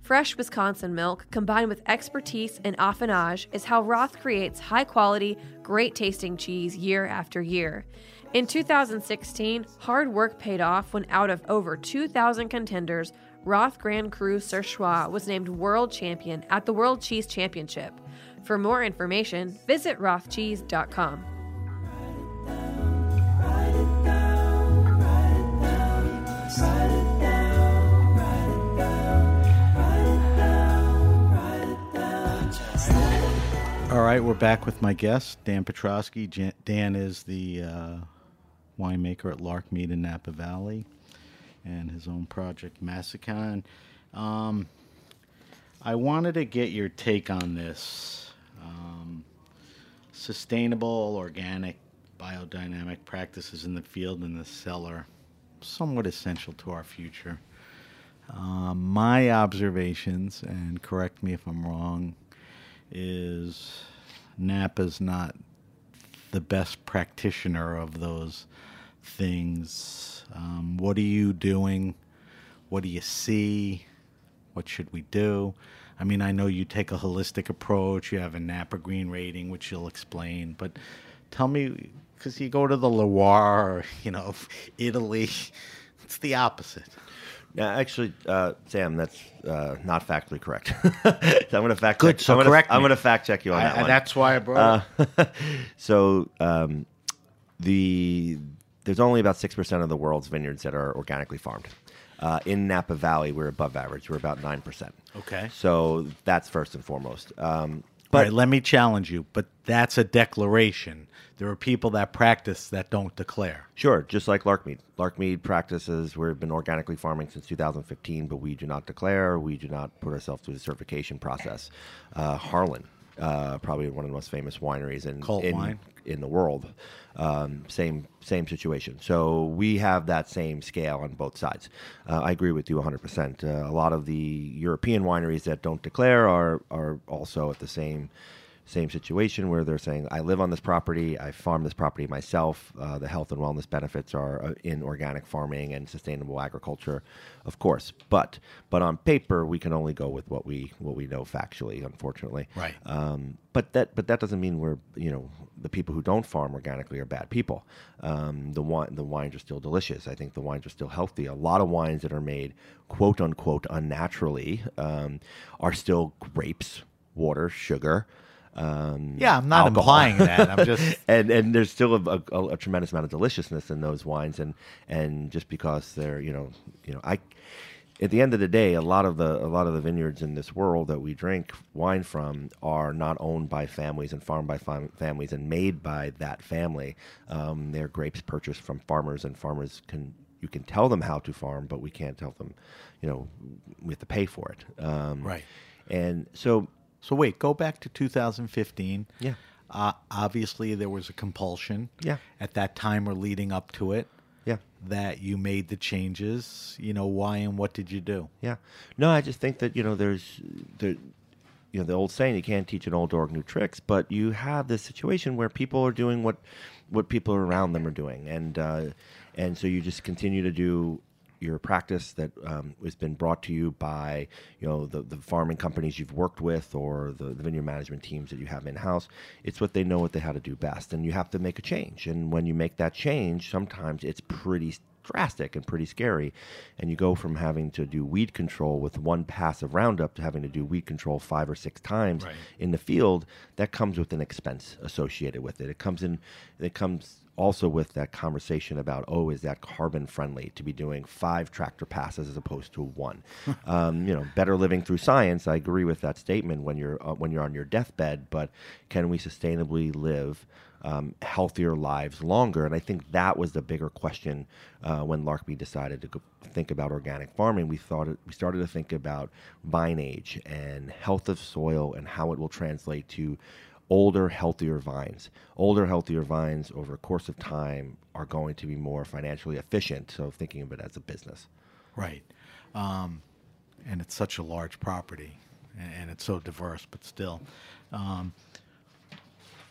Fresh Wisconsin milk combined with expertise and affinage is how Roth creates high quality, great tasting cheese year after year. In 2016, hard work paid off when out of over 2,000 contenders, Roth Grand Cru Surchoix was named world champion at the World Cheese Championship. For more information, visit rothcheese.com. All right, we're back with my guest, Dan Petroski. Dan is the uh, winemaker at Larkmead in Napa Valley and his own project, Massican. Um, I wanted to get your take on this. Um, sustainable, organic, biodynamic practices in the field and the cellar, somewhat essential to our future. Um, my observations, and correct me if I'm wrong, is Napa's not the best practitioner of those things. Um, what are you doing? What do you see? What should we do? I mean, I know you take a holistic approach. You have a Napa Green rating, which you'll explain. But tell me, because you go to the Loire, or, you know, Italy, it's the opposite. Yeah, actually, uh, Sam, that's uh, not factually correct. so I'm going to fact Good, check. so I'm gonna, correct I'm going to fact check you on I- that one. that's why I brought Uh, so um, the there's only about six percent of the world's vineyards that are organically farmed. Uh, in Napa Valley, we're above average. We're about nine percent. Okay. So that's first and foremost. Um, But but right, let me challenge you. But that's a declaration. There are people that practice that don't declare. Sure, just like Larkmead. Larkmead practices, we've been organically farming since 2015, but we do not declare, we do not put ourselves through the certification process. Uh, Harlan, uh, probably one of the most famous wineries in, Cult in, wine. in the world. Um, same same situation. So we have that same scale on both sides. Uh, I agree with you 100%. Uh, a lot of the European wineries that don't declare are, are also at the same same situation where they're saying, I live on this property, I farm this property myself. Uh, the health and wellness benefits are uh, in organic farming and sustainable agriculture, of course. But but on paper, we can only go with what we what we know factually, unfortunately. Right. Um, but that but that doesn't mean we're you know the people who don't farm organically are bad people. Um, the wine the wines are still delicious. I think the wines are still healthy. A lot of wines that are made quote unquote unnaturally um, are still grapes, water, sugar. Um, Yeah, I'm not alcohol. implying that. I'm just and and there's still a, a, a tremendous amount of deliciousness in those wines, and and just because they're you know you know I. At the end of the day, a lot of the a lot of the vineyards in this world that we drink wine from are not owned by families and farmed by fam- families and made by that family. Um, they're grapes purchased from farmers, and farmers can you can tell them how to farm, but we can't tell them, you know, we have to pay for it. Um, Right. And so So wait, go back to 2015. Yeah. Uh, obviously, there was a compulsion. Yeah. At that time or leading up to it, yeah, that you made the changes. You know why and what did you do? Yeah. No, I just think that you know there's the you know the old saying you can't teach an old dog new tricks, but you have this situation where people are doing what what people around them are doing, and uh, and so you just continue to do your practice that um, has been brought to you by you know the, the farming companies you've worked with or the, the vineyard management teams that you have in house. It's what they know what they how to do best, and you have to make a change. And when you make that change, sometimes it's pretty drastic and pretty scary. And you go from having to do weed control with one pass of Roundup to having to do weed control five or six times Right. in the field. That comes with an expense associated with it. It comes in. It comes also with that conversation about oh, is that carbon friendly to be doing five tractor passes as opposed to one? um, you know, better living through science. I agree with that statement when you're uh, when you're on your deathbed. But can we sustainably live? um, healthier lives longer. And I think that was the bigger question uh, when Larkmead decided to go think about organic farming. We thought it, we started to think about vine age and health of soil and how it will translate to older, healthier vines. Older, healthier vines over a course of time are going to be more financially efficient. So thinking of it as a business. Right. Um, and it's such a large property and, and it's so diverse, but still. Um,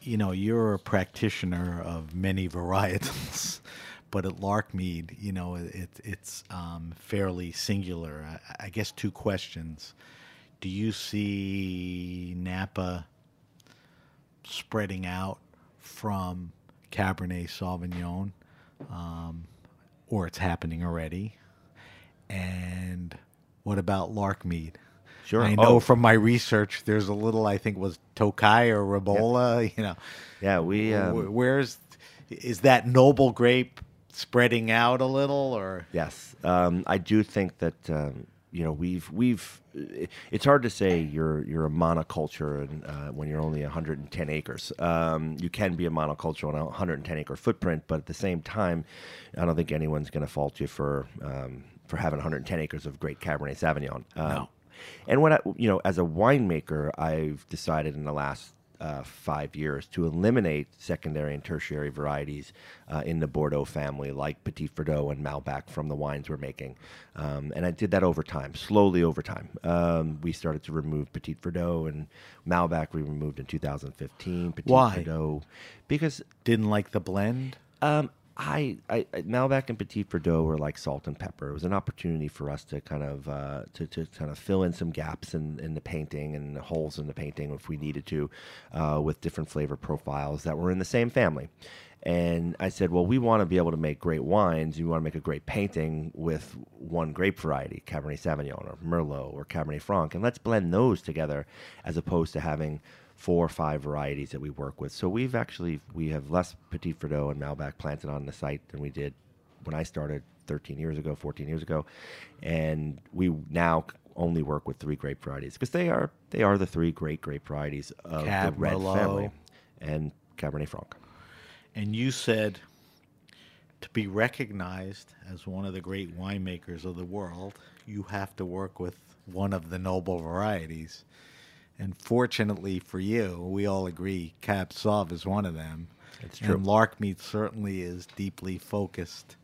you know, you're a practitioner of many varietals, but at Larkmead, you know, it, it's um, fairly singular. I, I guess two questions. Do you see Napa spreading out from Cabernet Sauvignon, um, or it's happening already? And what about Larkmead? Sure. I know Oh. from my research, there's a little. I think was Tocai or Ribolla. You know, Yeah, we. Um, where's is that noble grape spreading out a little, or Yes, um, I do think that um, you know we've we've. It's hard to say you're you're a monoculture and uh, when you're only 110 acres. Um, you can be a monoculture on a 110 acre footprint, but at the same time, I don't think anyone's going to fault you for um, for having 110 acres of great Cabernet Sauvignon. Um, No. And what I, you know, as a winemaker, I've decided in the last uh, five years to eliminate secondary and tertiary varieties uh, in the Bordeaux family, like Petit Verdot and Malbec, from the wines we're making. Um, and I did that over time, slowly over time. Um, we started to remove Petit Verdot and Malbec. We removed in 2015. Petit Why? Verdot, because didn't like the blend? um, I, I, Malbec and Petit Verdot were like salt and pepper. It was an opportunity for us to kind of uh, to, to kind of fill in some gaps in, in the painting and the holes in the painting if we needed to, uh, with different flavor profiles that were in the same family. And I said, well, we want to be able to make great wines. You want to make a great painting with one grape variety, Cabernet Sauvignon or Merlot or Cabernet Franc, and let's blend those together as opposed to having four or five varieties that we work with. So we've actually we have less Petit Verdot and Malbec planted on the site than we did when I started 13 years ago, 14 years ago, and we now only work with three grape varieties because they are they are the three great grape varieties of Cab, the red Merlot. family and Cabernet Franc. And you said to be recognized as one of the great winemakers of the world, you have to work with one of the noble varieties. And fortunately for you, we all agree Sauv is one of them. It's true. And Larkmead certainly is deeply focused,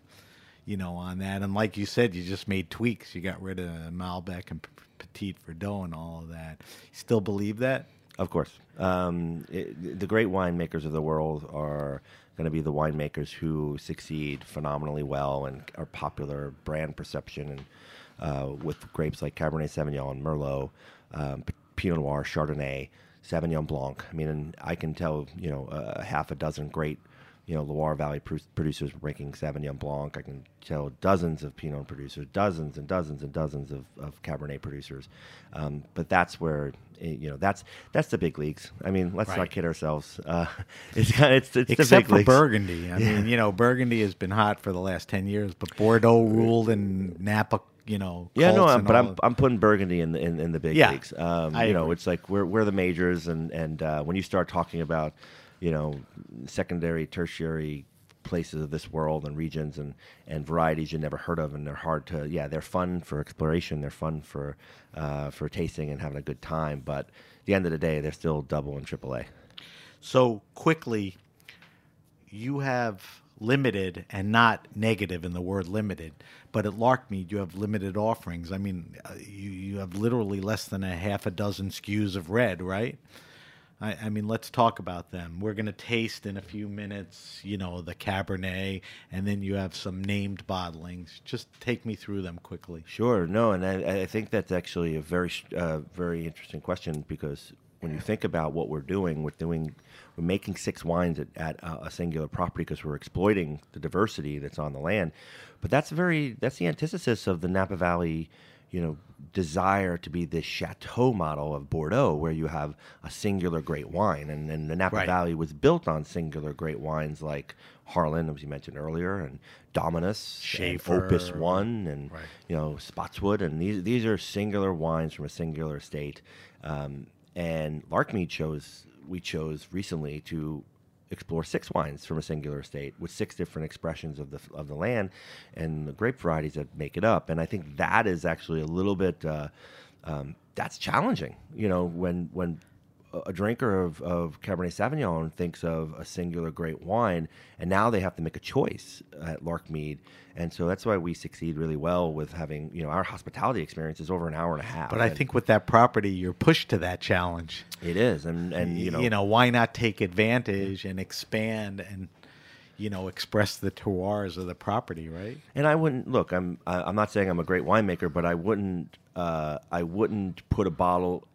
you know, on that. And like you said, you just made tweaks. You got rid of Malbec and Petit Verdot and all of that. You still believe that? Of course. Um, it, the great winemakers of the world are going to be the winemakers who succeed phenomenally well and are popular brand perception and uh, with grapes like Cabernet Sauvignon, and Merlot, um, Pinot Noir, Chardonnay, Sauvignon Blanc. I mean, and I can tell you know a half a dozen great you know Loire Valley pro- producers making Sauvignon Blanc. I can tell dozens of Pinot producers, dozens and dozens and dozens of, of Cabernet producers. Um, but that's where eh, you know that's that's the big leagues. I mean, let's Right. not kid ourselves. Uh, it's kind of, it's, it's the Except for leagues. Burgundy. I mean, you know, Burgundy has been hot for the last 10 years, but Bordeaux ruled and Napa, you know. Yeah, no, I'm, but I'm of- I'm putting Burgundy in the in, in the big Yeah, leagues. Um, I you know, agree. it's like we're we're the majors, and and uh, when you start talking about, you know, secondary, tertiary places of this world and regions and and varieties you never heard of, and they're hard to. Yeah, they're fun for exploration. They're fun for uh, for tasting and having a good time. But at the end of the day, they're still double and triple A. So quickly, you have limited and not negative in the word limited, but at Larkmead you have limited offerings. I mean, uh, you, you have literally less than a half a dozen SKUs of red, right? I, I mean, let's talk about them. We're going to taste in a few minutes, you know, the Cabernet, and then you have some named bottlings. Just take me through them quickly. Sure. No, and I, I think that's actually a very, uh, very interesting question because when you think about what we're doing, we're doing, we're making six wines at, at uh, a singular property because we're exploiting the diversity that's on the land. But that's very, that's the antithesis of the Napa Valley, you know, desire to be this chateau model of Bordeaux, where you have a singular great wine, and, and the Napa Right. Valley was built on singular great wines like Harlan, as you mentioned earlier, and Dominus, and Opus One, and Right. you know Spottswoode, and these these are singular wines from a singular estate. Um, and Larkmead chose we chose recently to explore six wines from a singular estate with six different expressions of the of the land and the grape varieties that make it up. And I think that is actually a little bit uh, um, that's challenging. You know, when when a drinker of, of Cabernet Sauvignon thinks of a singular great wine, and now they have to make a choice at Larkmead, and so that's why we succeed really well with having you know our hospitality experience is over an hour and a half. But I think with that property, you're pushed to that challenge. it is, and and you know, you know, why not take advantage and expand and you know express the terroirs of the property, right? And I wouldn't look. I'm I- I'm not saying I'm a great winemaker, but I wouldn't uh, I wouldn't put a bottle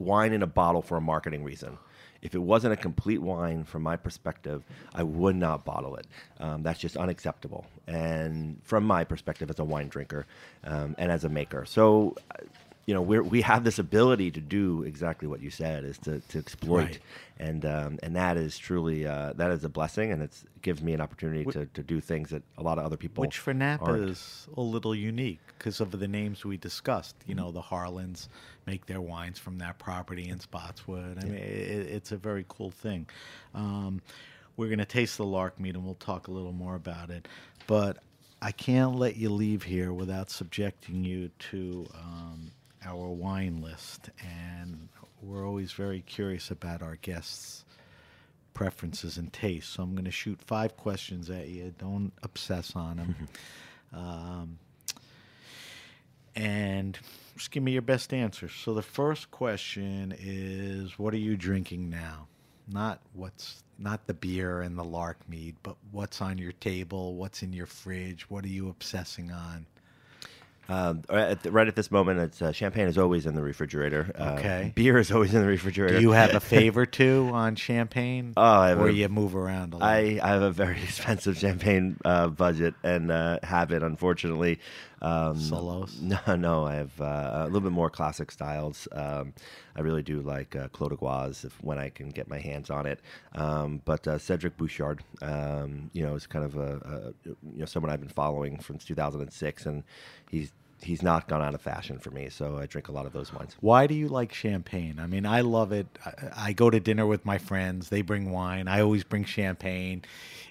wine in a bottle for a marketing reason. If it wasn't a complete wine, from my perspective, I would not bottle it. Um, that's just unacceptable. And from my perspective, as a wine drinker um, and as a maker, so you know we we have this ability to do exactly what you said is to, to exploit Right. and um, and that is truly uh, that is a blessing and it's, it gives me an opportunity to, to do things that a lot of other people Which for Napa aren't. is a little unique because of the names we discussed. You know, the Harlans make their wines from that property in Spottswoode. I mean, it, it's a very cool thing. Um, we're going to taste the Larkmead and we'll talk a little more about it. But I can't let you leave here without subjecting you to um, our wine list. And we're always very curious about our guests' preferences and tastes. So I'm going to shoot five questions at you. Don't obsess on them. um, and just give me your best answers. So the first question is, what are you drinking now? Not what's not the beer and the lark mead, but what's on your table, what's in your fridge, what are you obsessing on? Um, at the, right at this moment, it's uh, champagne is always in the refrigerator. Uh, Okay. beer is always in the refrigerator. Do you have a favorite too on champagne? Oh, I have or a- you move around a lot? I, I have a very expensive champagne uh, budget and uh, habit, unfortunately. Um, Selosse? No, no, I have uh, a little bit more classic styles. Um, I really do like uh, Clos de if when I can get my hands on it. Um, but uh, Cedric Bouchard, um, you know, is kind of a, a you know someone I've been following since 2006, and he's he's not gone out of fashion for me. So I drink a lot of those wines. Why do you like champagne? I mean, I love it. I, I go to dinner with my friends. They bring wine. I always bring champagne.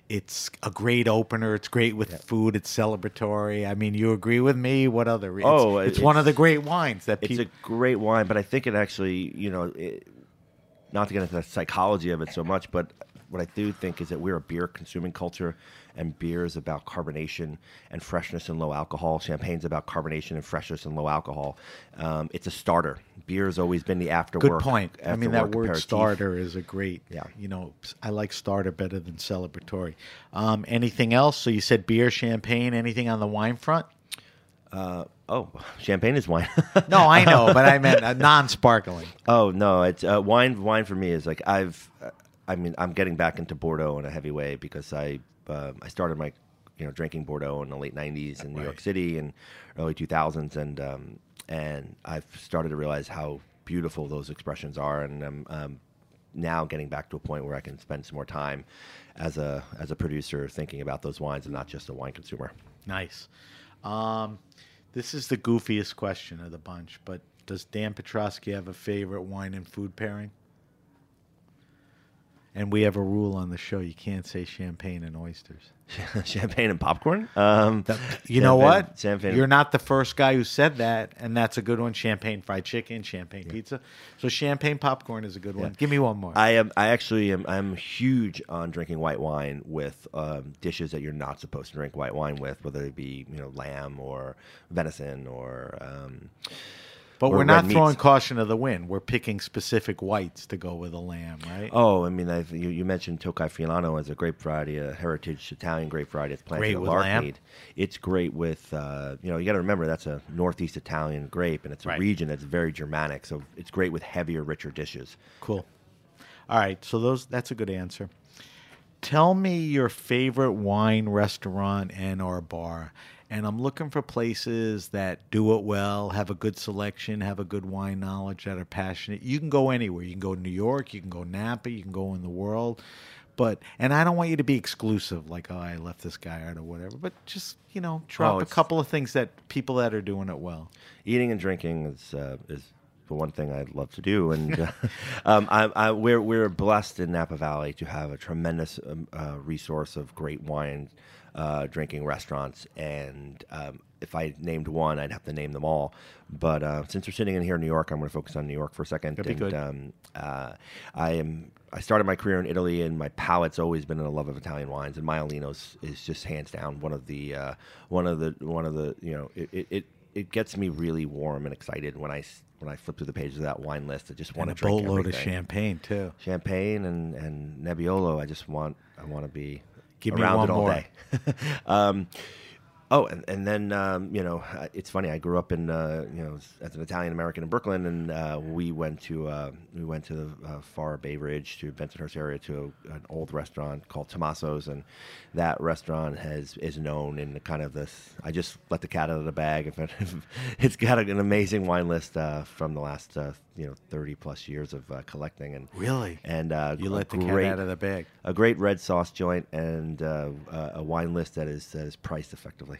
It's a great opener. It's great with food. It's celebratory. I mean, you agree with me? What other? It's, Oh, it's, one of the great wines that It's people. a great wine, but I think it actually, you know, it, not to get into the psychology of it so much, but what I do think is that we're a beer consuming culture, and beer is about carbonation and freshness and low alcohol. Champagne's about carbonation and freshness and low alcohol. Um, it's a starter. Beer has always been the after Good work. point. I mean, that word aperitif. starter is a great. Yeah. You know, I like starter better than celebratory. Um, anything else? So you said beer, champagne. Anything on the wine front? Oh, champagne is wine. No, I know, but I meant uh, non-sparkling. Oh no, it's uh, wine. Wine for me is like I've. I mean, I'm getting back into Bordeaux in a heavy way because I uh, I started my you know drinking Bordeaux in the late '90s in New York City and early 2000s, and um, and I've started to realize how beautiful those expressions are, and I'm um, now getting back to a point where I can spend some more time as a as a producer thinking about those wines and not just a wine consumer. Nice. Um, this is the goofiest question of the bunch, but does Dan Petroski have a favorite wine and food pairing? And we have a rule on the show: you can't say champagne and oysters. champagne and popcorn. Um, You know what? Champagne. You're not the first guy who said that, and that's a good one. Champagne fried chicken, champagne pizza. So champagne popcorn is a good one. Give me one more. I am. I actually am. I'm huge on drinking white wine with um, dishes that you're not supposed to drink white wine with, whether it be you know lamb or venison or. Um, but we're not meats. throwing caution to the wind. We're picking specific whites to go with a lamb, right? Oh, I mean, I've, you, you mentioned Tocai Friulano as a grape variety, a heritage Italian grape variety. It's planted Great lamb? Larkmead. It's great with, uh, you know, you got to remember that's a northeast Italian grape, and it's a Right. region that's very Germanic, so it's great with heavier, richer dishes. Cool. All right, so those that's a good answer. Tell me your favorite wine restaurant and or bar. And I'm looking for places that do it well, have a good selection, have a good wine knowledge, that are passionate. You can go anywhere. You can go to New York, you can go Napa, you can go in the world. But and I don't want you to be exclusive, like oh I left this guy out or whatever. But just you know, drop Oh, a couple of things that people that are doing it well. eating and drinking is uh, is the one thing I'd love to do, and uh, um, I, I, we're we're blessed in Napa Valley to have a tremendous um, uh, resource of great wine uh, drinking restaurants, and um, if I named one, I'd have to name them all. But uh, since we're sitting in here in New York, I'm going to focus on New York for a second. That'd be and, good. Um, uh, I am. I started my career in Italy, and my palate's always been in a love of Italian wines. And Maialino's is just hands down one of the uh, one of the one of the you know it, it, it gets me really warm and excited when I when I flip through the pages of that wine list. I just want and to a drink boatload of champagne too. champagne and and Nebbiolo. I just want I want to be Give me around one it all more. day. um, oh, and, and then um, you know it's funny. I grew up in uh, you know as an Italian American in Brooklyn, and uh, we went to uh, we went to the uh, far Bay Ridge to Bensonhurst area to a, an old restaurant called Tommaso's, and that restaurant has is known in the kind of this. I just let the cat out of the bag. If it, it's got an amazing wine list uh, from the last uh, you know thirty plus years of uh, collecting, and Really? and uh, You let the great, cat out of the bag. a great red sauce joint and uh, a a wine list that is that is priced effectively.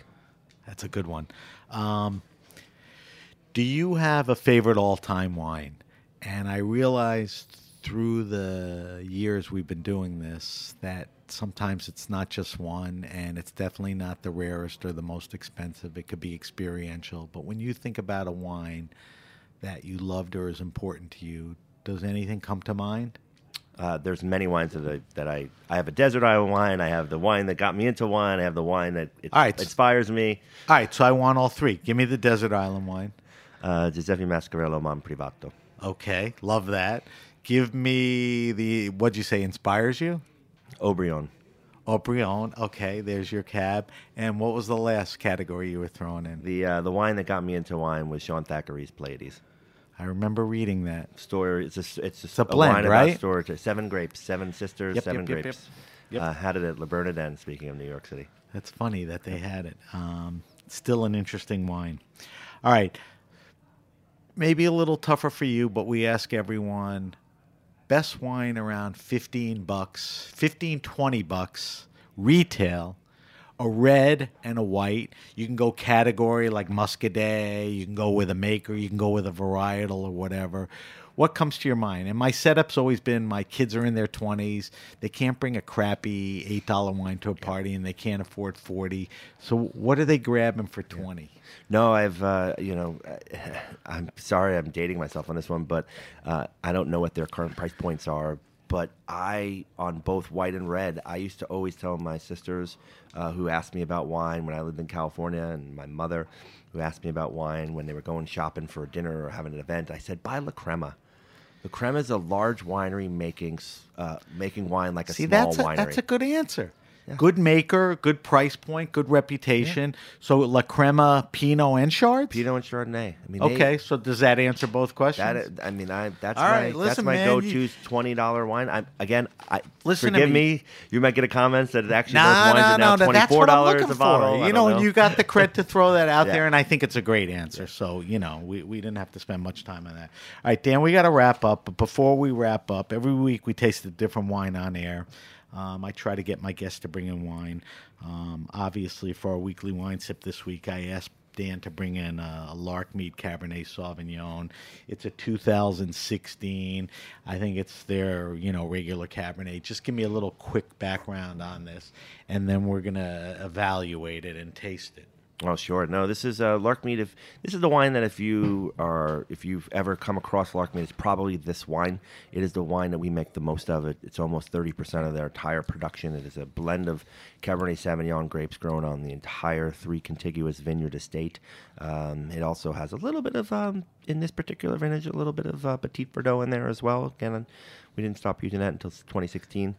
That's a good one. Um, do you have a favorite all-time wine? And I realized through the years we've been doing this that sometimes it's not just one, and it's definitely not the rarest or the most expensive. It could be experiential. But when you think about a wine that you loved or is important to you, does anything come to mind? Uh, there's many wines that I, that I I have a desert island wine. I have the wine that got me into wine. I have the wine that it, All right. inspires me. All right, so I want all three. Give me the desert island wine. Uh, Giuseppe Mascarello Mon Privato. Okay, love that. Give me the what'd you say inspires you? Haut-Brion. Haut-Brion. Okay, there's your cab. And what was the last category you were throwing in? The uh, the wine that got me into wine was Sean Thackrey's Pleiades. I remember reading that. Story. It's a it's, a blend, wine right? about storage. Seven grapes, seven sisters, Yep, seven yep, grapes. yep. Yep. Uh, had it at Le Bernardin. Speaking of New York City. That's funny that they had it. Um, still an interesting wine. All right. Maybe a little tougher for you, but we ask everyone best wine around 15 bucks, 15, 20 bucks, retail, a red and a white. You can go category like Muscadet, you can go with a maker, you can go with a varietal or whatever. What comes to your mind? And my setup's always been my kids are in their 20s. They can't bring a crappy $8 wine to a party and they can't afford 40. So what are they grabbing for 20? No, I've uh, you know, I'm sorry, I'm dating myself on this one, but uh, I don't know what their current price points are. But I, on both white and red, I used to always tell my sisters uh, who asked me about wine when I lived in California, and my mother who asked me about wine when they were going shopping for a dinner or having an event. I said, "Buy La Crema." La Crema is a large winery making uh, making wine like a See, small that's a, winery. that's a good answer. Good maker, good price point, good reputation. So La Crema, Pinot, and Shards? Pinot and Chardonnay. I mean, they- Okay, so does that answer both questions? That I mean, I that's All my right, that's my man, go-to you- twenty dollar wine. I again, I Listen to forgive me. me. You might get a comment that it actually No, those wines no, are now no, twenty That's what I'm dollars a bottle. for. You don't know, you got the cred to throw that out Yeah. there, and I think it's a great answer. So, you know, we, we didn't have to spend much time on that. All right, Dan, we got to wrap up. But before we wrap up, every week we taste a different wine on air. Um, I try to get my guests to bring in wine. Um, obviously, for our weekly wine sip this week, I asked Dan to bring in a, a Larkmead Cabernet Sauvignon. It's a 2016. I think it's their, you know, regular Cabernet. Just give me a little quick background on this, and then we're gonna evaluate it and taste it. Oh, sure. No, this is uh, Larkmead. If this is the wine that if you are if you've ever come across Larkmead, it's probably this wine. It is the wine that we make the most of. It. It's almost thirty percent of their entire production. It is a blend of Cabernet Sauvignon grapes grown on the entire three contiguous vineyard estate. Um, it also has a little bit of um, in this particular vintage, a little bit of uh, Petit Verdot in there as well. Again, we didn't stop using that until 2016.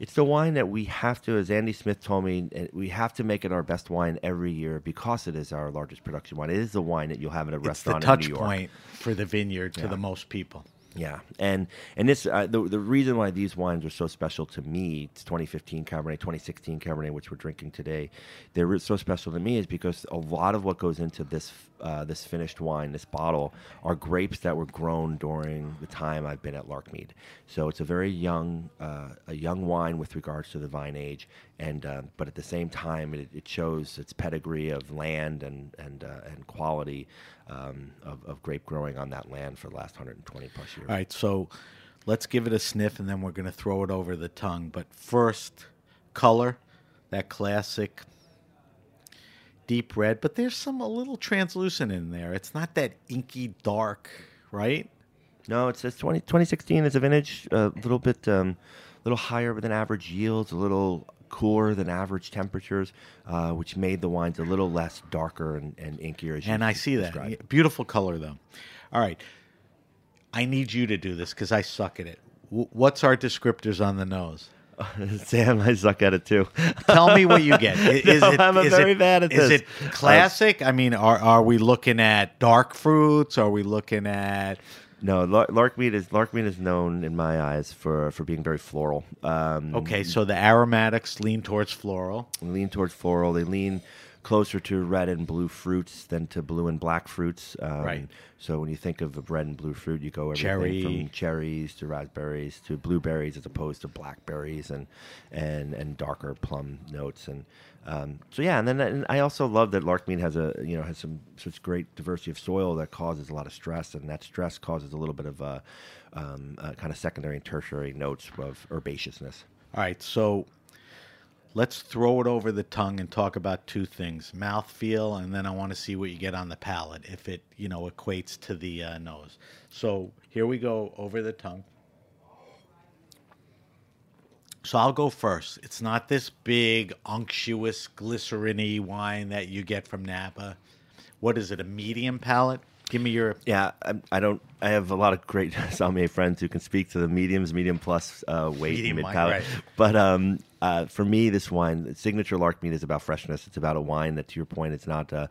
It's the wine that we have to, as Andy Smith told me, uh, we have to make it our best wine every year because it is our largest production wine. It is the wine that you'll have at a It's the restaurant touch in New York. point for the vineyard to the most people. Yeah, and and this uh, the the reason why these wines are so special to me, it's 2015 Cabernet, 2016 Cabernet, which we're drinking today. They're so special to me is because a lot of what goes into this uh, this finished wine, this bottle, are grapes that were grown during the time I've been at Larkmead. So it's a very young uh, a young wine with regards to the vine age, and uh, but at the same time it, it shows its pedigree of land and and uh, and quality um, of, of grape growing on that land for the last 120 plus years. All right, so let's give it a sniff and then we're going to throw it over the tongue. But first, color, that classic deep red, but there's some a little translucent in there. It's not that inky dark, right? No, it's, it's 20, 2016 is a vintage, a little bit, um, little higher than average yields, a little cooler than average temperatures, uh, which made the wines a little less darker and, and inkier. As you And I see that. described. Beautiful color, though. All right. I need you to do this because I suck at it. W- what's our descriptors on the nose? Sam, I suck at it too. Tell me what you get. Is No, it, I'm is very it- bad at Is this. it classic? I mean, are are we looking at dark fruits? Are we looking at No, Lar- Larkmead is Larkmead is known in my eyes for, for being very floral. Um, okay? So the aromatics lean towards floral. Lean towards floral. They lean closer to red and blue fruits than to blue and black fruits. Um, Right. So when you think of a red and blue fruit, you go everything Cherry. from cherries to raspberries to blueberries, as opposed to blackberries and and and darker plum notes. And um, so yeah, and then and I also love that Larkmead has a you know has some such great diversity of soil that causes a lot of stress, and that stress causes a little bit of uh, um, uh, kind of secondary and tertiary notes of herbaceousness. All right, so let's throw it over the tongue and talk about two things: mouth feel and then I want to see what you get on the palate if it you know equates to the uh, nose. So here we go over the tongue. So I'll go first. It's not this big, unctuous, glycerin-y wine that you get from Napa. What is it? A medium palate? Give me your Yeah, I, I don't. I have a lot of great sommelier friends who can speak to the mediums, medium plus uh, weight, Medium mid palate. right. But um, uh, for me, this wine, signature Larkmead, is about freshness. It's about a wine that, to your point, it's not. Uh,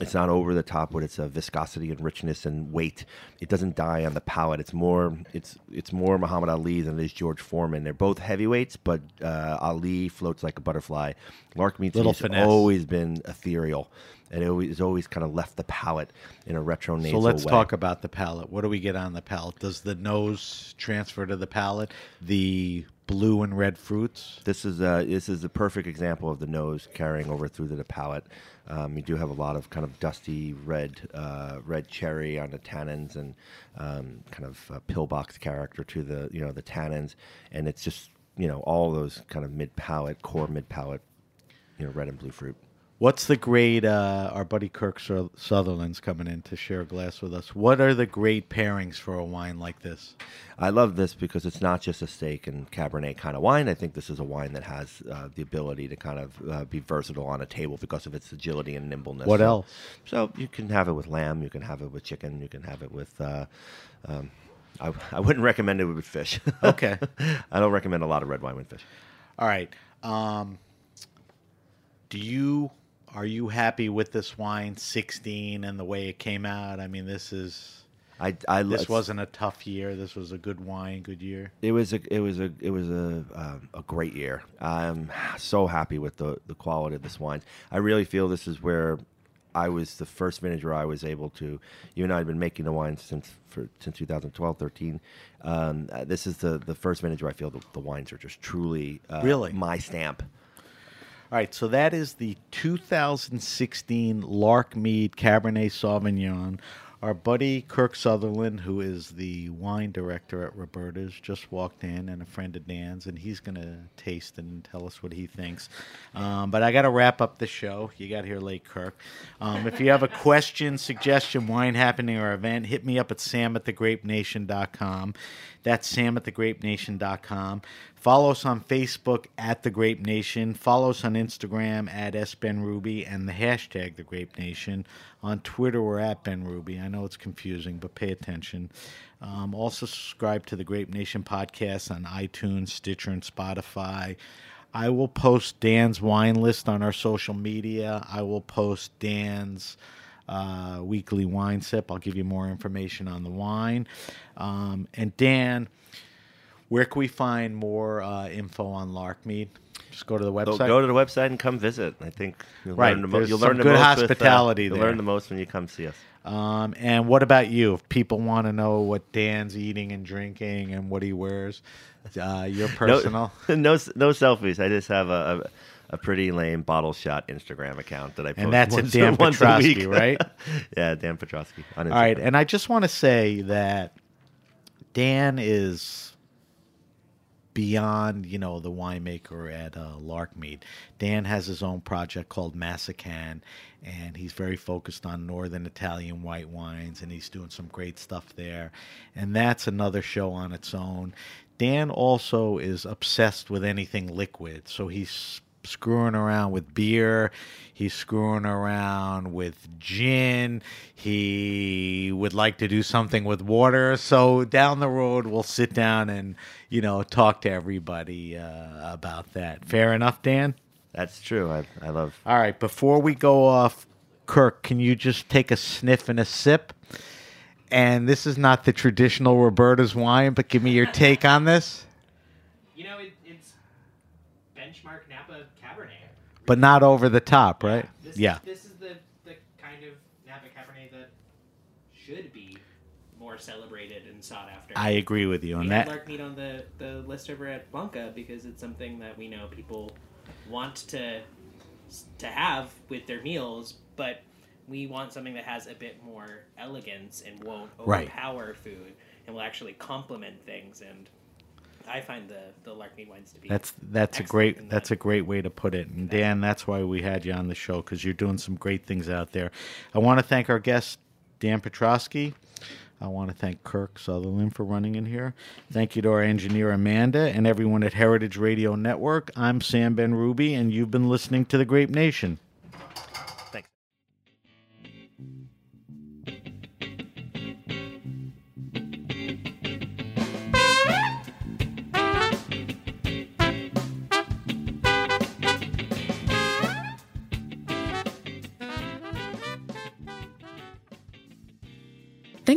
it's not over the top with its uh, viscosity and richness and weight. It doesn't die on the palate. It's more. It's it's more Muhammad Ali than it is George Foreman. They're both heavyweights, but uh, Ali floats like a butterfly. Larkmead to Little has finesse. always been ethereal. And it always, always kind of left the palate in a retro So nasal let's way. talk about the palate. What do we get on the palate? Does the nose transfer to the palate? The blue and red fruits? This is a, this is the perfect example of the nose carrying over through to the palate. Um, you do have a lot of kind of dusty red uh, red cherry on the tannins and um, kind of pillbox character to the you know the tannins, and it's just you know all those kind of mid palate core mid palate, you know red and blue fruit. What's the great? Uh, our buddy Kirk Su- Sutherland's coming in to share a glass with us. What are the great pairings for a wine like this? I love this because it's not just a steak and Cabernet kind of wine. I think this is a wine that has uh, the ability to kind of uh, be versatile on a table because of its agility and nimbleness. What else? So you can have it with lamb, you can have it with chicken, you can have it with. Uh, um, I, I wouldn't recommend it with fish. Okay. I don't recommend a lot of red wine with fish. All right. Um, do you are you happy with this wine, sixteen, and the way it came out? I mean, this is I, I this wasn't a tough year. This was a good wine, good year. It was a it was a it was a um, a great year. I'm so happy with the the quality of this wine. I really feel this is where I was the first vintage where I was able to. You and I had been making the wine since for since 2012, 13. Um, uh, this is the the first vintage where I feel the, the wines are just truly uh, Really? my stamp. All right, so that is the 2016 Larkmead Cabernet Sauvignon. Our buddy Kirk Sutherland, who is the wine director at Roberta's, just walked in, and a friend of Dan's, and he's going to taste and tell us what he thinks. Um, but I got to wrap up the show. You got here late, Kirk. Um, if you have a question, suggestion, wine happening, or event, hit me up at sam at thegrapenation.com. That's sam at thegrapenation.com. Follow us on Facebook at The Grape Nation. Follow us on Instagram at SBenrubi and the hashtag The Grape Nation. On Twitter, we're at Benrubi. I know it's confusing, but pay attention. Um, also, subscribe to the Grape Nation podcast on iTunes, Stitcher, and Spotify. I will post Dan's wine list on our social media. I will post Dan's uh, weekly wine sip. I'll give you more information on the wine. Um, and Dan, where can we find more uh, info on Larkmead? Just go to the website. go to the website and come visit. I think you'll Right, learn the, mo- you'll learn the good most with, uh, hospitality you'll learn the most when you come see us. Um, and what about you? If people want to know what Dan's eating and drinking and what he wears, uh, your personal. No, no, no selfies. I just have a, a, a pretty lame bottle shot Instagram account that I post. And that's at once, Dan once Petroski, right? yeah, Dan Petroski. All right, and I just want to say that Dan is beyond you know the winemaker at uh, Larkmead. Dan has his own project called Massican, and he's very focused on northern Italian white wines, and he's doing some great stuff there. And that's another show on its own. Dan also is obsessed with anything liquid, so he's screwing around with beer. He's screwing around with gin. He would like to do something with water. So down the road, we'll sit down and you know talk to everybody uh, about that. Fair enough, Dan. That's true. I, I love. All right. Before we go off, Kirk, can you just take a sniff and a sip? And this is not the traditional Roberta's wine, but give me your take on this. You know, it, it's benchmark Napa Cabernet. But not over the top, right? This Yeah. Is, this is the, the kind of Napa Cabernet that should be more celebrated and sought after. I agree with you on that. we had that. Larkmead on the, the list over at Blanca because it's something that we know people want to to have with their meals, but we want something that has a bit more elegance and won't Right. overpower food and will actually complement things. And I find the the Larkmead wines to be That's that's a great that's that. a great way to put it. And Dan, that's why we had you on the show because you're doing some great things out there. I want to thank our guest Dan Petroski. I want to thank Kirk Sutherland for running in here. Thank you to our engineer Amanda and everyone at Heritage Radio Network. I'm Sam Benrubi, and you've been listening to the Grape Nation.